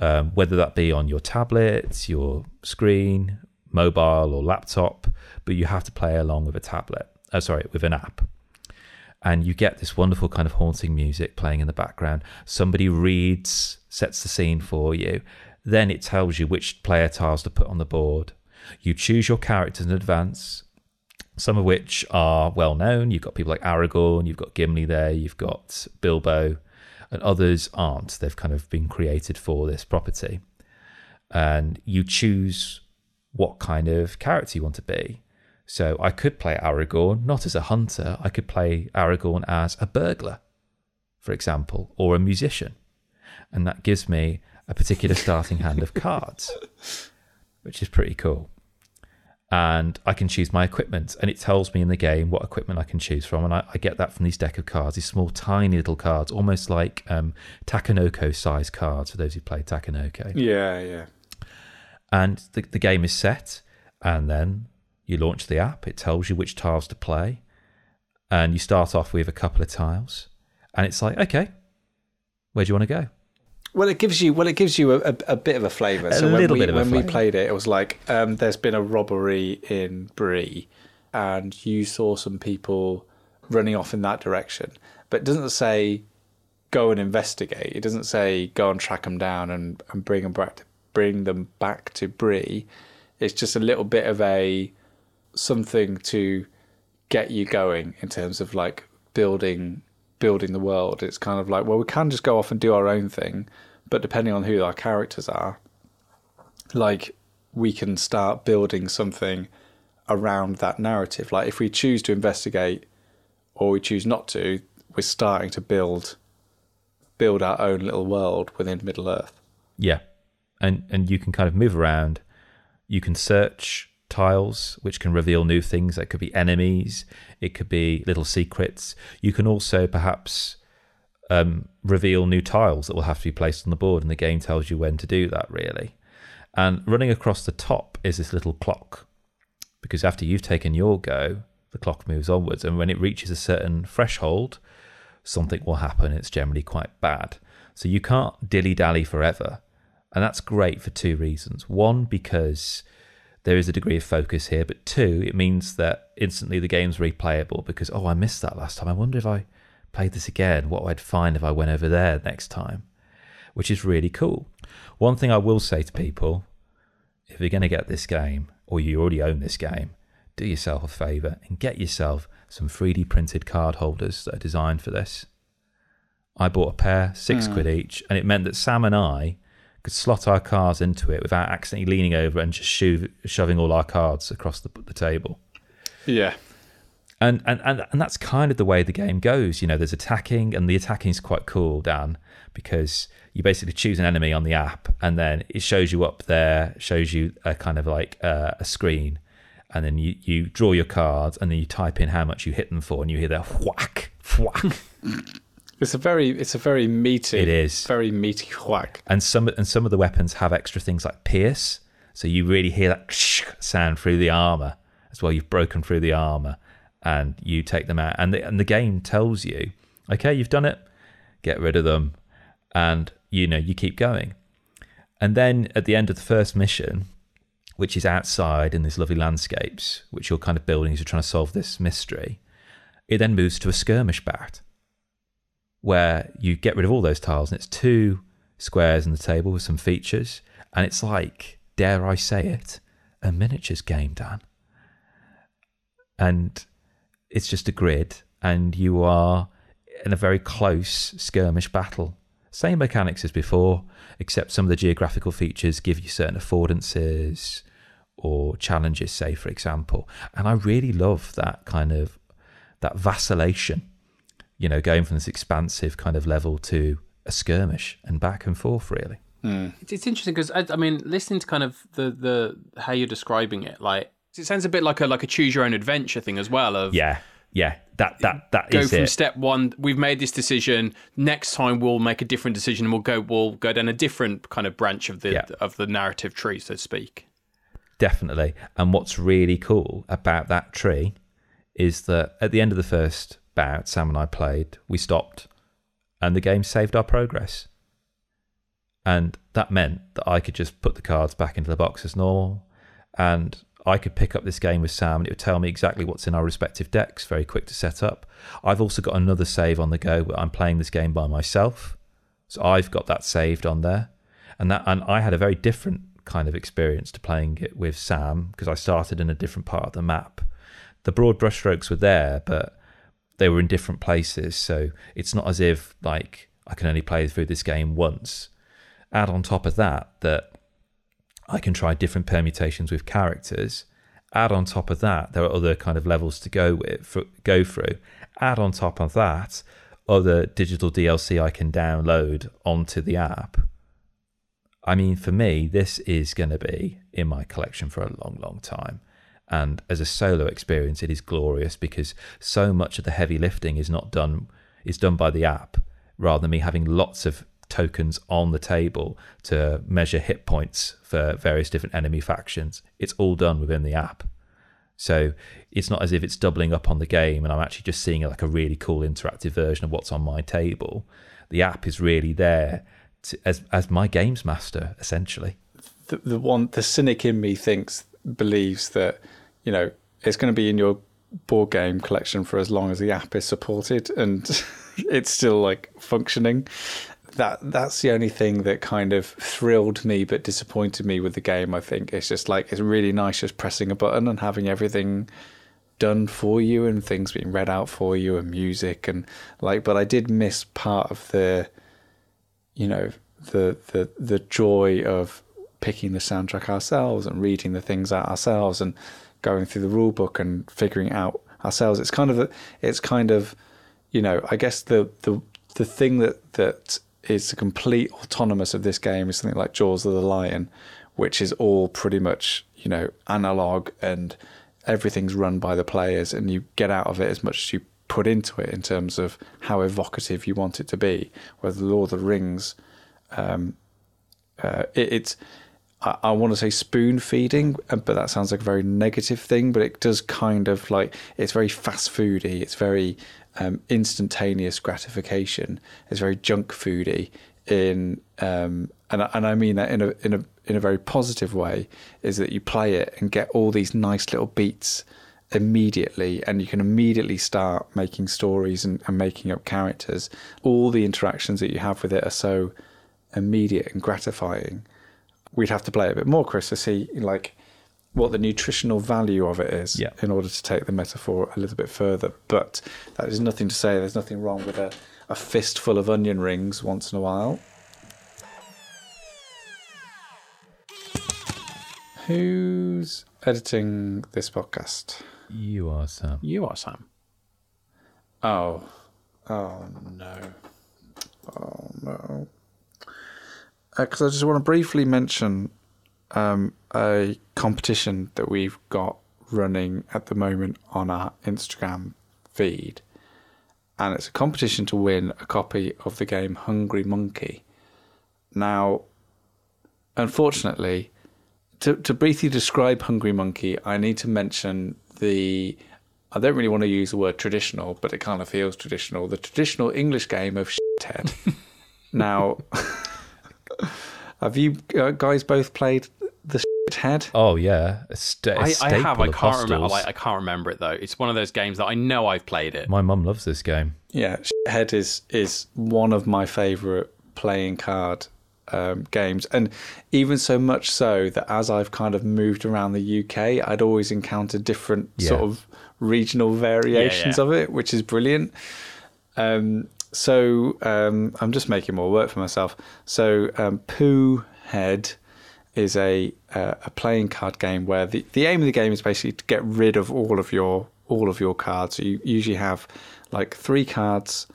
um, whether that be on your tablet, your screen, mobile, or laptop. But you have to play along with a tablet. Oh, sorry, with an app. And you get this wonderful kind of haunting music playing in the background. Somebody reads, sets the scene for you. Then it tells you which player tiles to put on the board. You choose your characters in advance, some of which are well known. You've got people like Aragorn, you've got Gimli there, you've got Bilbo, and others aren't. They've kind of been created for this property. And you choose what kind of character you want to be. So I could play Aragorn not as a hunter, I could play Aragorn as a burglar, for example, or a musician. And that gives me a particular starting hand of cards, which is pretty cool. And I can choose my equipment, and it tells me in the game what equipment I can choose from. And I, I get that from these deck of cards, these small, tiny little cards, almost like um, Takenoko size cards for those who play Takenoko. Yeah, yeah. And the, the game is set, and then you launch the app. It tells you which tiles to play, and you start off with a couple of tiles, and it's like, okay, where do you want to go? Well, it gives you well, it gives you a, a, bit of a flavour. A So when little we bit of a when we played it, it was like um, there's been a robbery in Bree, and you saw some people running off in that direction, but it doesn't say go and investigate. It doesn't say go and track them down and, and bring them back to, bring them back to Bree. It's just a little bit of a something to get you going in terms of like building building the world. It's kind of like well, we can just go off and do our own thing, but depending on who our characters are, like we can start building something around that narrative. Like if we choose to investigate or we choose not to, we're starting to build build our own little world within Middle Earth. Yeah, and and you can kind of move around. You can search tiles, which can reveal new things. That could be enemies. It could be little secrets. You can also perhaps um, reveal new tiles that will have to be placed on the board, and the game tells you when to do that. Really, and running across the top is this little clock, because after you've taken your go, the clock moves onwards, and when it reaches a certain threshold, something will happen. It's generally quite bad. So you can't dilly dally forever. And that's great for two reasons. One, because there is a degree of focus here, but two, it means that instantly the game's replayable because, oh, I missed that last time. I wonder if I played this again, what I'd find if I went over there next time, which is really cool. One thing I will say to people if you're going to get this game, or you already own this game, do yourself a favour and get yourself some 3D printed card holders that are designed for this. I bought a pair, six hmm. quid each, and it meant that Sam and I could slot our cards into it without accidentally leaning over and just shove, shoving all our cards across the, the table. Yeah. And, and and and that's kind of the way the game goes. You know, there's attacking, and the attacking is quite cool, Dan, because you basically choose an enemy on the app, and then it shows you up there, shows you a kind of like uh, a screen, and then you you draw your cards, and then you type in how much you hit them for, and you hear the whack whack. It's a very it's a very meaty It is. very meaty whack. and some and some of the weapons have extra things like pierce, so you really hear that sound through the armor as well. You've broken through the armor, and you take them out, and the, and the game tells you, okay, you've done it, get rid of them, and you know you keep going, and then at the end of the first mission, which is outside in these lovely landscapes, which you're kind of building as you're trying to solve this mystery, it then moves to a skirmish bout where you get rid of all those tiles and it's two squares on the table with some features. And it's like dare i say it a miniatures game dan. And it's just a grid. And you are in a very close skirmish battle. Same mechanics as before except some of the geographical features give you certain affordances or challenges say for example. And i really love that kind of that vacillation you know, going from this expansive kind of level to a skirmish and back and forth, really. Mm. It's, it's interesting because I, I mean, listening to kind of the the how you're describing it, like It sounds a bit like a like a choose your own adventure thing as well. Of Yeah, yeah. That that that go is from it. step one. We've made this decision. Next time we'll make a different decision, and we'll go we'll go down a different kind of branch of the Yeah. of the narrative tree, so to speak. Definitely. And what's really cool about that tree is that at the end of the first bout, Sam and I played, we stopped and the game saved our progress. And that meant that I could just put the cards back into the box as normal. And I could pick up this game with Sam and it would tell me exactly what's in our respective decks, very quick to set up. I've also got another save on the go where I'm playing this game by myself. So I've got that saved on there. And that and I had a very different kind of experience to playing it with Sam because I started in a different part of the map. The broad brushstrokes were there, but they were in different places. So it's not as if like I can only play through this game once. Add on top of that that I can try different permutations with characters. Add on top of that, there are other kind of levels to go with, for, go through. Add on top of that, other digital DLC I can download onto the app. I mean, for me, this is going to be in my collection for a long, long time. And as a solo experience, it is glorious because so much of the heavy lifting is not done is done by the app, rather than me having lots of tokens on the table to measure hit points for various different enemy factions. It's all done within the app. So it's not as if it's doubling up on the game and I'm actually just seeing like a really cool interactive version of what's on my table. The app is really there to, as as my games master essentially. the, the one the cynic in me thinks believes that you know it's going to be in your board game collection for as long as the app is supported and it's still like functioning. That that's the only thing that kind of thrilled me but disappointed me with the game i think. It's just like it's really nice just pressing a button and having everything done for you and things being read out for you and music and like but i did miss part of the you know the the the joy of picking the soundtrack ourselves and reading the things out ourselves and going through the rule book and figuring out ourselves. It's kind of a, it's kind of you know i guess the the the thing that that is the complete autonomous of this game is something like jaws of the lion which is all pretty much you know analog and everything's run by the players and you get out of it as much as you put into it in terms of how evocative you want it to be whether the lord of the rings um, uh, it, it's I, I want to say spoon feeding, uh, but that sounds like a very negative thing. But it does kind of like it's very fast foody. It's very um, instantaneous gratification. It's very junk foody in um, and and I mean that in a in a in a very positive way. Is that you play it and get all these nice little beats immediately and you can immediately start making stories and, and making up characters all the interactions that you have with it are so immediate and gratifying. We'd have to play it a bit more, Kris, to see like what the nutritional value of it is Yeah. in order to take the metaphor a little bit further. But that is nothing to say. There's nothing wrong with a, a fistful of onion rings once in a while. Who's editing this podcast? You are Sam. You are Sam. Oh, oh no, oh no. Because I just want to briefly mention um, a competition that we've got running at the moment on our Instagram feed, and it's a competition to win a copy of the game Hungry Monkey. Now, unfortunately, to, to briefly describe Hungry Monkey, I need to mention the. I don't really want to use the word traditional, but it kind of feels traditional. The traditional English game of shithead. now, have you uh, guys both played the shithead? Oh yeah, a sta- a I, I have. I can't remember. Like, I can't remember it though. It's one of those games that I know I've played it. My mum loves this game. Yeah, shithead is is one of my favourite playing card um, games, and even so much so that as I've kind of moved around the UK, I'd always encountered different Yeah. sort of regional variations yeah. of it, which is brilliant. Um, so um, I'm just making more work for myself. So um, Head is a uh, a playing card game where the, the aim of the game is basically to get rid of all of your all of your cards. You usually have like three cards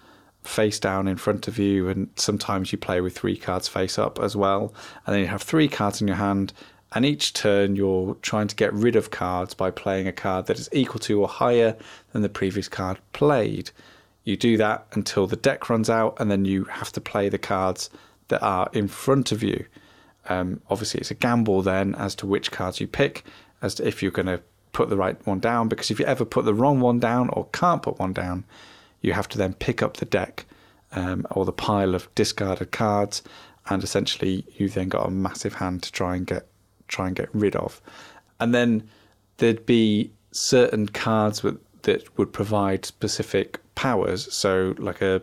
face down in front of you, and sometimes you play with three cards face up as well. And then you have three cards in your hand, and each turn you're trying to get rid of cards by playing a card that is equal to or higher than the previous card played. You do that until the deck runs out, and then you have to play the cards that are in front of you. Um, obviously, it's a gamble then as to which cards you pick, as to if you're going to put the right one down. Because if you ever put the wrong one down or can't put one down, you have to then pick up the deck um, or the pile of discarded cards, and essentially you then got a massive hand to try and get try and get rid of. And then there'd be certain cards with, that would provide specific powers. So, like a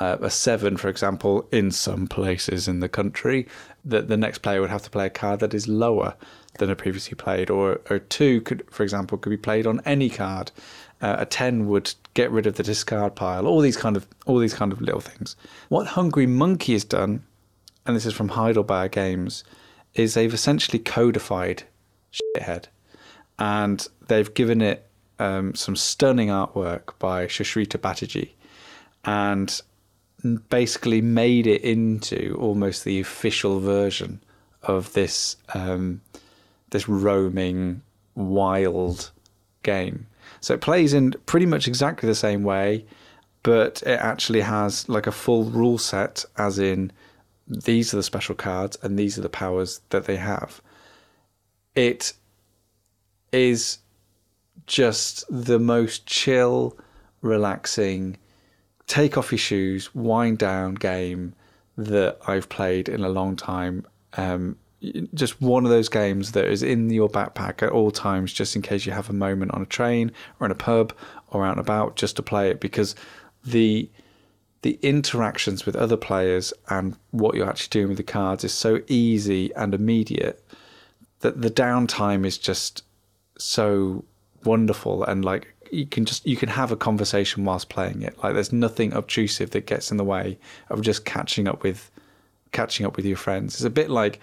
a seven, for example, in some places in the country, that the next player would have to play a card that is lower than a previously played, or a two could, for example, could be played on any card. Uh, a ten would get rid of the discard pile. All these kind of all these kind of little things. What Hungry Monkey has done, and this is from HeidelBÄR Games, is they've essentially codified shithead, and they've given it um, some stunning artwork by Shashrita Batterjee, and basically made it into almost the official version of this um, this roaming wild game. So it plays in pretty much exactly the same way, but it actually has like a full rule set, as in these are the special cards and these are the powers that they have. It is just the most chill, relaxing, take off your shoes, wind down game that I've played in a long time. Um, just one of those games that is in your backpack at all times, just in case you have a moment on a train or in a pub or out and about, just to play it because the the interactions with other players and what you're actually doing with the cards is so easy and immediate that the downtime is just so wonderful and like you can just you can have a conversation whilst playing it. Like there's nothing obtrusive that gets in the way of just catching up with catching up with your friends. It's a bit like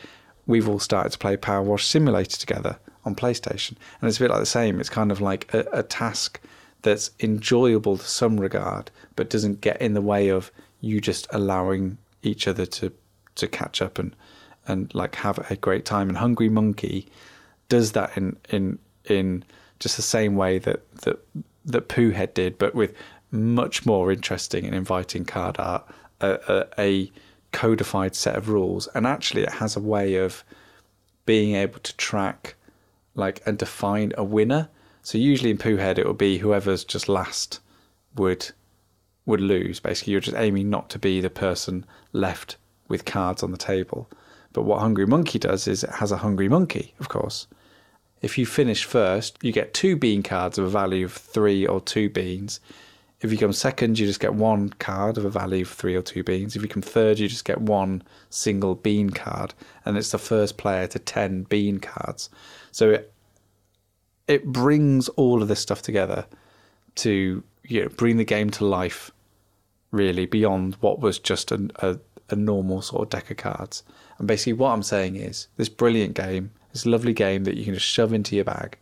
we've all started to play power wash simulator together on playstation and it's a bit like the same. It's kind of like a, a task that's enjoyable to some regard, but doesn't get in the way of you just allowing each other to to catch up and and like have a great time. And Hungry Monkey does that in in in just the same way that that that Poohhead did, but with much more interesting and inviting card art, a, a, a codified set of rules, and actually it has a way of being able to track like and define a winner so usually in Poohhead it will be whoever's just last would would lose. Basically, you're just aiming not to be the person left with cards on the table. But what Hungry Monkey does is it has a Hungry Monkey, of course. If you finish first, you get two bean cards of a value of three or two beans. If you come second, you just get one card of a value of three or two beans. If you come third, you just get one single bean card, and it's the first player to ten bean cards. So it it brings all of this stuff together to you know bring the game to life really beyond what was just a, a, a normal sort of deck of cards and basically what i'm saying is this brilliant game this lovely game that you can just shove into your bag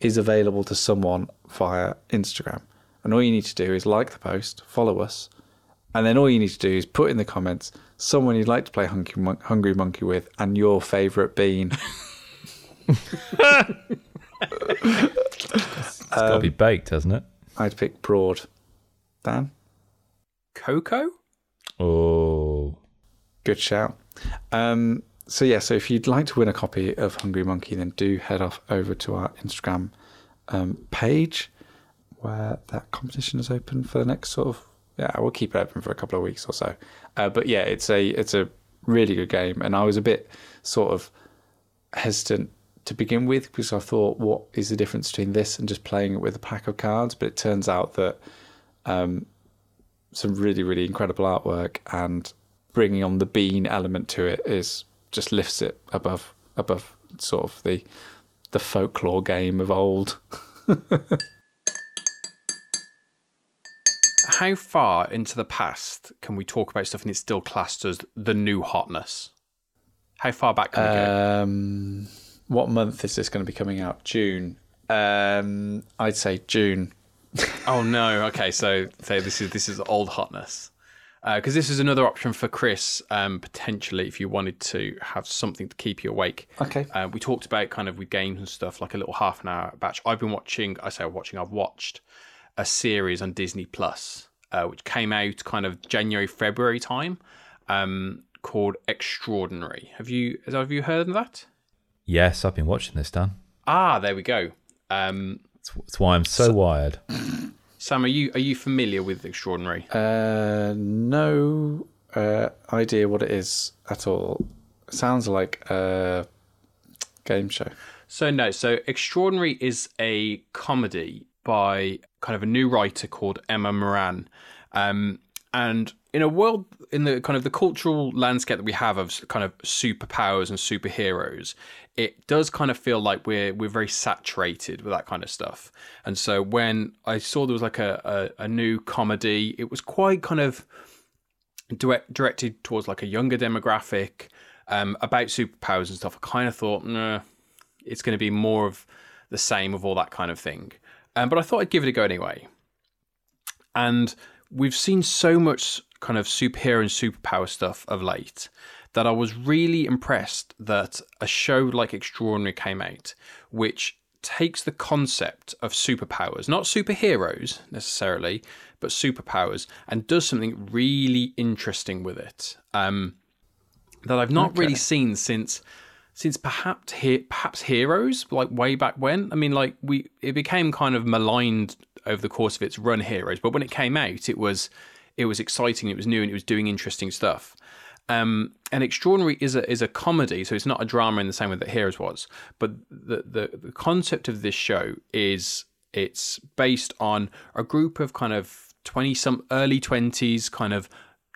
is available to someone via instagram and all you need to do is like the post follow us and then all you need to do is put in the comments someone you'd like to play hungry, Mon- hungry monkey with and your favorite bean It's got to be baked, hasn't it? i'd pick broad dan Coco? Oh, Good shout. Um, so yeah, so if you'd like to win a copy of Hungry Monkey, then do head off over to our Instagram um, page where that competition is open for the next sort of yeah, we'll keep it open for a couple of weeks or so. Uh, but yeah, it's a it's a really good game, and I was a bit sort of hesitant to begin with because I thought, what is the difference between this and just playing it with a pack of cards? But it turns out that um, some really really incredible artwork and bringing on the bean element to it is just lifts it above above sort of the the folklore game of old. How far into the past can we talk about stuff and it's still classed as the new hotness? How far back can we go? Um, what month is this going to be coming out? June. Um, I'd say June. Oh no. Okay, so so this is this is old hotness. Because this is another option for Kris um, potentially if you wanted to have something to keep you awake. Okay. Uh, we talked about kind of with games and stuff like a little half an hour batch. I've been watching. I say watching. I've watched a series on Disney Plus, uh, which came out kind of January February time, um, called Extraordinary. Have you have you heard of that? Yes, I've been watching this, Dan. Ah, there we go. Um, That's, that's why I'm so, wired. Sam, are you are you familiar with Extraordinary? Uh, no uh, idea what it is at all. Sounds like a game show. So no, so Extraordinary is a comedy by kind of a new writer called Emma Moran, um, and in a world in the kind of the cultural landscape that we have of kind of superpowers and superheroes, it does kind of feel like we're we're very saturated with that kind of stuff. And so when I saw there was like a a, a new comedy, it was quite kind of direct, directed towards like a younger demographic um, about superpowers and stuff. I kind of thought, nah, it's going to be more of the same of all that kind of thing. Um, but I thought I'd give it a go anyway. And we've seen so much kind of superhero and superpower stuff of late that I was really impressed that a show like Extraordinary came out, which takes the concept of superpowers, not superheroes necessarily, but superpowers, and does something really interesting with it. Um, that I've not really seen since since perhaps he, perhaps Heroes, like way back when. I mean, like we it became kind of maligned over the course of its run, Heroes, but when it came out, it was it was exciting, it was new, and it was doing interesting stuff. Um, and Extraordinary is a is a comedy, so it's not a drama in the same way that Heroes was. But the the, the concept of this show is it's based on a group of kind of twenty some early twenties, kind of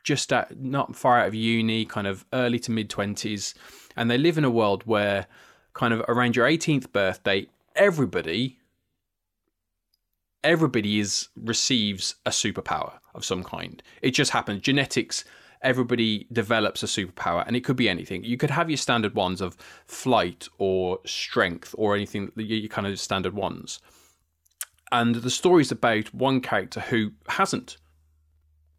just at not far out of uni, kind of early to mid twenties, and they live in a world where kind of around your eighteenth birthday, everybody everybody is receives a superpower of some kind. It just happens. Genetics, everybody develops a superpower, and it could be anything. You could have your standard ones of flight or strength or anything, your kind of standard ones. And the story's about one character who hasn't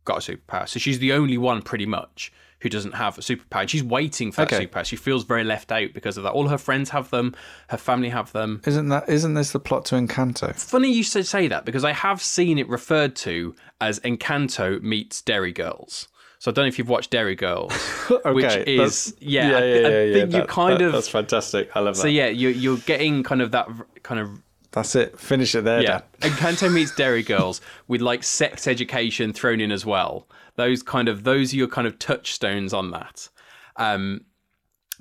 got a superpower. So she's the only one pretty much who doesn't have a superpower. She's waiting for that superpower. She feels very left out because of that. All her friends have them, her family have them. Isn't that? Isn't this the plot to Encanto? Funny you should say that because I have seen it referred to as Encanto meets Derry Girls. So I don't know if you've watched Derry Girls, which is yeah, I, yeah, I yeah, yeah, think you that- kind that- of That's fantastic. I love that. so yeah, you're you're getting kind of that kind of That's it. Finish it there. yeah. and Encanto meets Derry Girls with like sex education thrown in as well. Those kind of those are your kind of touchstones on that. Um,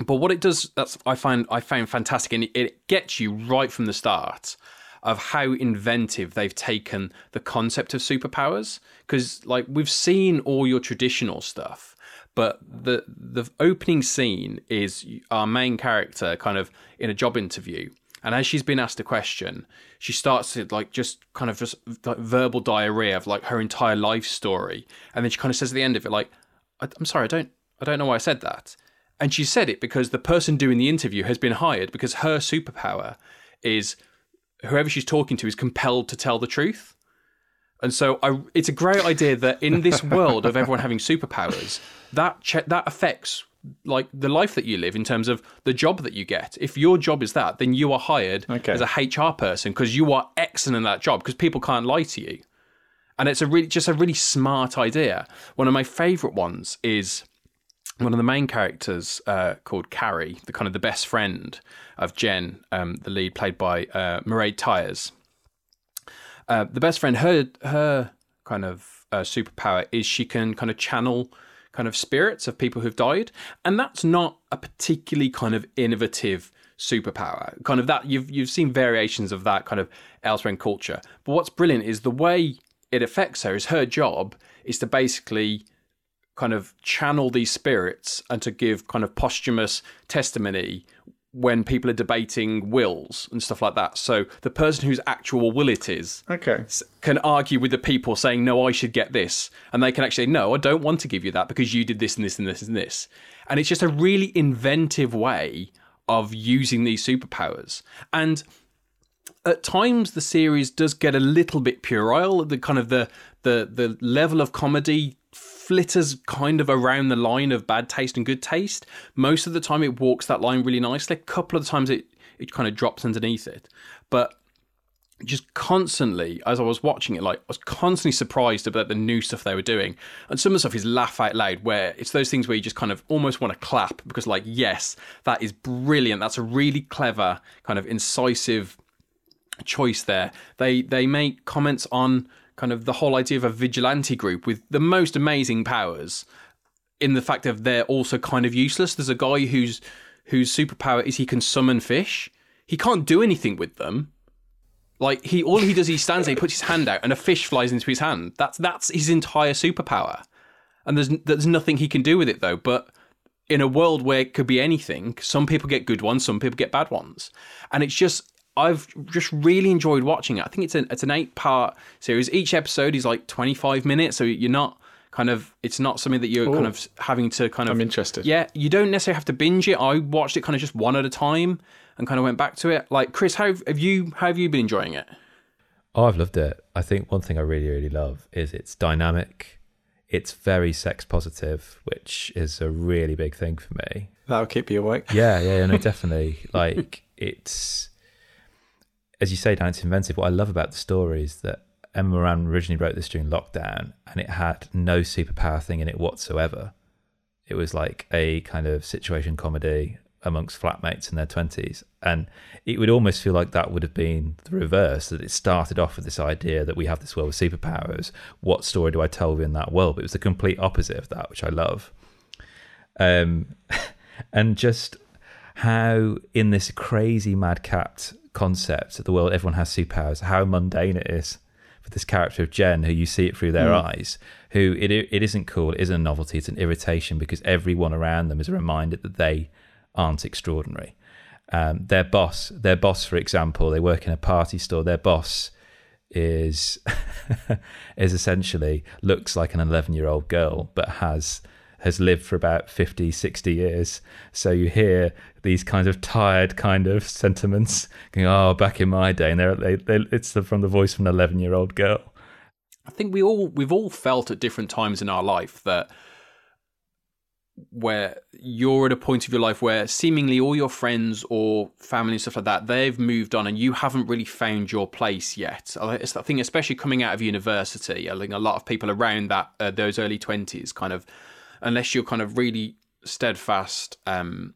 but what it does, that's I find I found fantastic, and it, it gets you right from the start of how inventive they've taken the concept of superpowers. Because like we've seen all your traditional stuff, but the the opening scene is our main character kind of in a job interview. And as she's been asked a question, she starts to like just kind of just like verbal diarrhea of like her entire life story, and then she kind of says at the end of it, like, "I'm sorry, I don't, I don't know why I said that." And she said it because the person doing the interview has been hired because her superpower is whoever she's talking to is compelled to tell the truth. And so I, it's a great idea that in this world of everyone having superpowers, that che- that affects like the life that you live in terms of the job that you get. If your job is that, then you are hired Okay. as a HR person because you are excellent in that job because people can't lie to you. And it's a really just a really smart idea. One of my favorite ones is one of the main characters uh, called Carrie, the kind of the best friend of Jen, um, the lead played by uh, Mairead Tyers. Uh, the best friend, her her kind of uh, superpower is she can kind of channel kind of spirits of people who've died, and that's not a particularly kind of innovative superpower. Kind of that you've you've seen variations of that kind of elsewhere in culture. But what's brilliant is the way it affects her. Is her job is to basically kind of channel these spirits and to give kind of posthumous testimony when people are debating wills and stuff like that. So the person whose actual will it is Okay. can argue with the people saying, no, I should get this. And they can actually say, no, I don't want to give you that because you did this and this and this and this. And it's just a really inventive way of using these superpowers. And at times the series does get a little bit puerile. The kind of the the the level of comedy flitters kind of around the line of bad taste and good taste. Most of the time, it walks that line really nicely. A couple of times, it it kind of drops underneath it, but just constantly as I was watching it, like I was constantly surprised about the new stuff they were doing. And some of the stuff is laugh out loud, where it's those things where you just kind of almost want to clap because, like, yes, that is brilliant. That's a really clever, kind of incisive choice there. They they make comments on kind of the whole idea of a vigilante group with the most amazing powers in the fact that they're also kind of useless. There's a guy whose whose superpower is he can summon fish. He can't do anything with them. Like he all he does he stands there, he puts his hand out and a fish flies into his hand. That's that's his entire superpower. And there's there's nothing he can do with it though, but in a world where it could be anything, some people get good ones, some people get bad ones. And it's just I've just really enjoyed watching it. I think it's an it's an eight part series. Each episode is like twenty five minutes, so you're not kind of it's not something that you're Ooh. kind of having to kind of I'm interested. Yeah, you don't necessarily have to binge it. I watched it kind of just one at a time and kind of went back to it. Like Kris, how have you how have you been enjoying it? Oh, I've loved it. I think one thing I really, really love is it's dynamic. It's very sex positive, which is a really big thing for me. That'll keep you awake. Yeah, yeah, yeah no, definitely. like it's, as you say, Dan, it's inventive. What I love about the story is that Emma Moran originally wrote this during lockdown, and it had no superpower thing in it whatsoever. It was like a kind of situation comedy amongst flatmates in their twenties, and it would almost feel like that would have been the reverse. That it started off with this idea that we have this world with superpowers. What story do I tell in that world? But it was the complete opposite of that, which I love. Um, and just how in this crazy madcapped concept of the world everyone has superpowers, how mundane it is for this character of Jen, who you see it through their eyes, who it it isn't cool, it isn't a novelty, it's an irritation because everyone around them is a reminder that they aren't extraordinary. Um, their boss, their boss, for example, they work in a party store. Their boss is is essentially looks like an 11 year old girl, but has has lived for about 50, 60 years. So you hear these kinds of tired kind of sentiments going, oh, back in my day. And they, they, it's from the voice of an 11 year old girl. I think we all we've all felt at different times in our life that where you're at a point of your life where seemingly all your friends or family and stuff like that they've moved on and you haven't really found your place yet. I think especially coming out of university, I think a lot of people around that uh, those early twenties kind of unless you're kind of really steadfast um,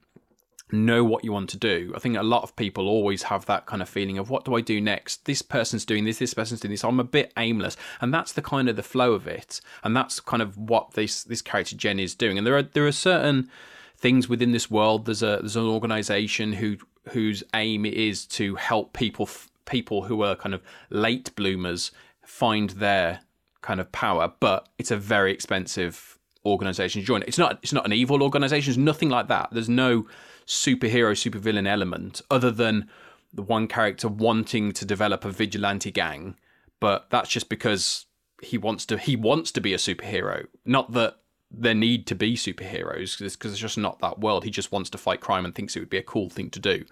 know what you want to do. I think a lot of people always have that kind of feeling of what do I do next? This person's doing this, this person's doing this. I'm a bit aimless, and that's the kind of the flow of it, and that's kind of what this this character Jen is doing. And there are there are certain things within this world. There's a there's an organisation who whose aim is to help people people who are kind of late bloomers find their kind of power, but it's a very expensive organization to join. It's not it's not an evil organization. It's nothing like that. There's no superhero supervillain element other than the one character wanting to develop a vigilante gang, but that's just because he wants to he wants to be a superhero. Not that there need to be superheroes because it's just not that world. He just wants to fight crime and thinks it would be a cool thing to do.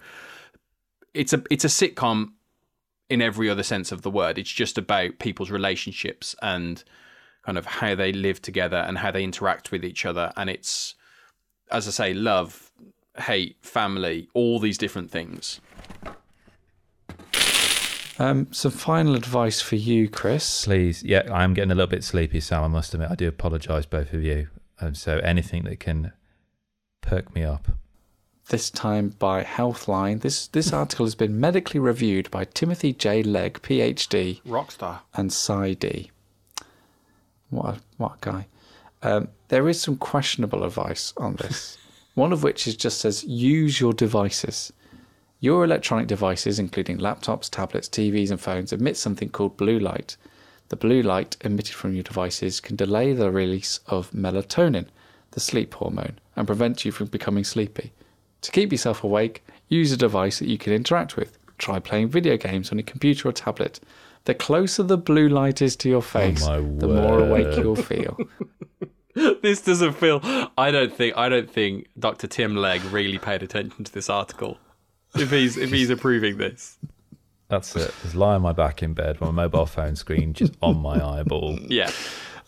It's a it's a sitcom in every other sense of the word. It's just about people's relationships and kind of how they live together and how they interact with each other. And it's, as I say, love, hate, family, all these different things. Um, some final advice for you, Kris. Please, yeah, I'm getting a little bit sleepy, Sam. I must admit, I do apologise, both of you. And so, anything that can perk me up. This time by Healthline. This this article has been medically reviewed by Timothy J. Legg, PhD, Rockstar. and Cy D. What a, what a guy. Um, there is some questionable advice on this. One of which is just says use your devices. Your electronic devices, including laptops, tablets, TVs, and phones, emit something called blue light. The blue light emitted from your devices can delay the release of melatonin, the sleep hormone, and prevent you from becoming sleepy. To keep yourself awake, use a device that you can interact with. Try playing video games on your computer or tablet. The closer the blue light is to your face, my the more awake you'll feel. this doesn't feel. I don't think. I don't think Dr. Tim Legg really paid attention to this article. If he's if he's approving this, That's it. Just lie on my back in bed with my mobile phone screen just on my eyeball. yeah.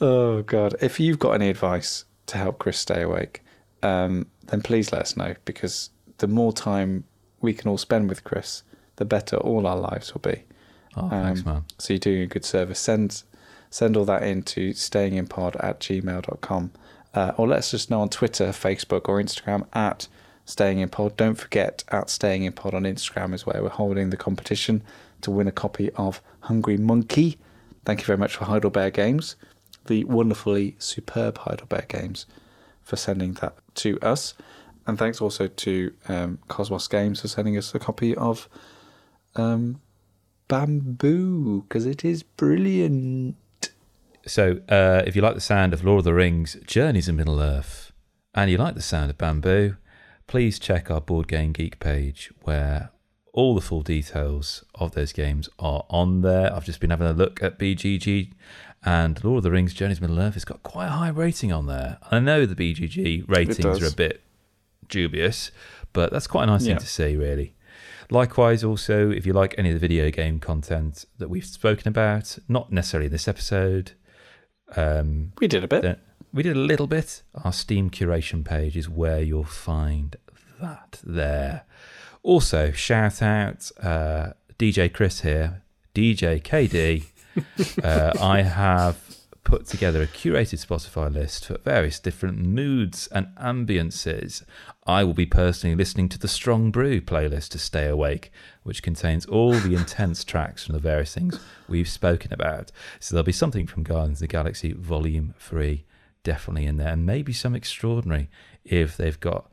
Oh God! If you've got any advice to help Kris stay awake, um, then please let us know because the more time we can all spend with Kris, the better all our lives will be. Oh, thanks, Um, man. So you're doing a good service. Send send all that in to stayinginpod at gmail.com. Uh, or let us just know on Twitter, Facebook, or Instagram at stayinginpod. Don't forget, at stayinginpod on Instagram is where we're holding the competition to win a copy of Hungry Monkey. Thank you very much for HeidelBÄR Games, the wonderfully superb HeidelBÄR Games, for sending that to us. And thanks also to um, Kosmos Games for sending us a copy of um, Bamboo, because it is brilliant. So, uh, if you like the sound of Lord of the Rings, Journeys in Middle Earth, and you like the sound of Bamboo, please check our Board Game Geek page where all the full details of those games are on there. I've just been having a look at BGG, and Lord of the Rings, Journeys in Middle Earth has got quite a high rating on there. I know the BGG ratings are a bit dubious, but that's quite a nice Yeah. thing to see, really. Likewise, also, if you like any of the video game content that we've spoken about, not necessarily in this episode, um, We did a bit. then we did a little bit. Our Steam curation page is where you'll find that there. Also, shout out uh, DJ Kris here, DJ KD. uh, I have put together a curated Spotify list for various different moods and ambiances. I will be personally listening to the Strong Brew playlist to stay awake, which contains all the intense tracks from the various things we've spoken about. So there'll be something from Guardians of the Galaxy Volume 3 definitely in there, and maybe some extraordinary if they've got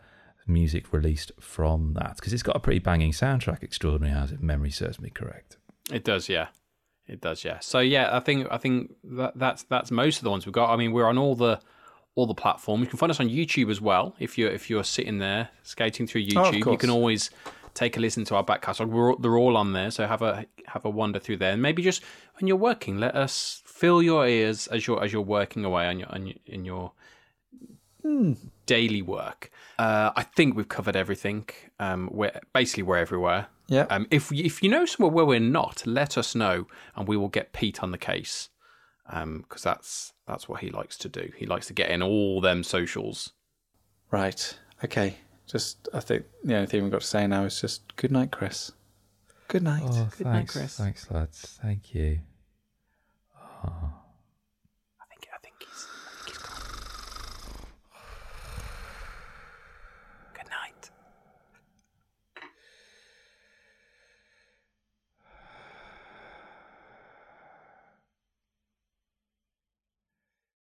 music released from that, because it's got a pretty banging soundtrack, extraordinary as if memory serves me correct. It does, yeah. It does, yeah. So yeah, I think I think that that's that's most of the ones we've got. I mean, we're on all the all the platform. You can find us on YouTube as well. If you're if you're sitting there skating through Oh, YouTube, you can always take a listen to our back catalogue. We're they're all on there, so have a have a wander through there. And maybe just when you're working, let us fill your ears as you're as you're working away on your on your, in your daily work. Uh, I think we've covered everything. Um, we're basically we're everywhere. Yeah. Um, if if you know somewhere where we're not, let us know, and we will get Pete on the case because um, that's that's what he likes to do. He likes to get in all them socials. Right. Okay. Just I think the only thing we've got to say now is just good night, Kris. Good night. Oh, good thanks, night, Kris. Thanks, lads. Thank you. Oh.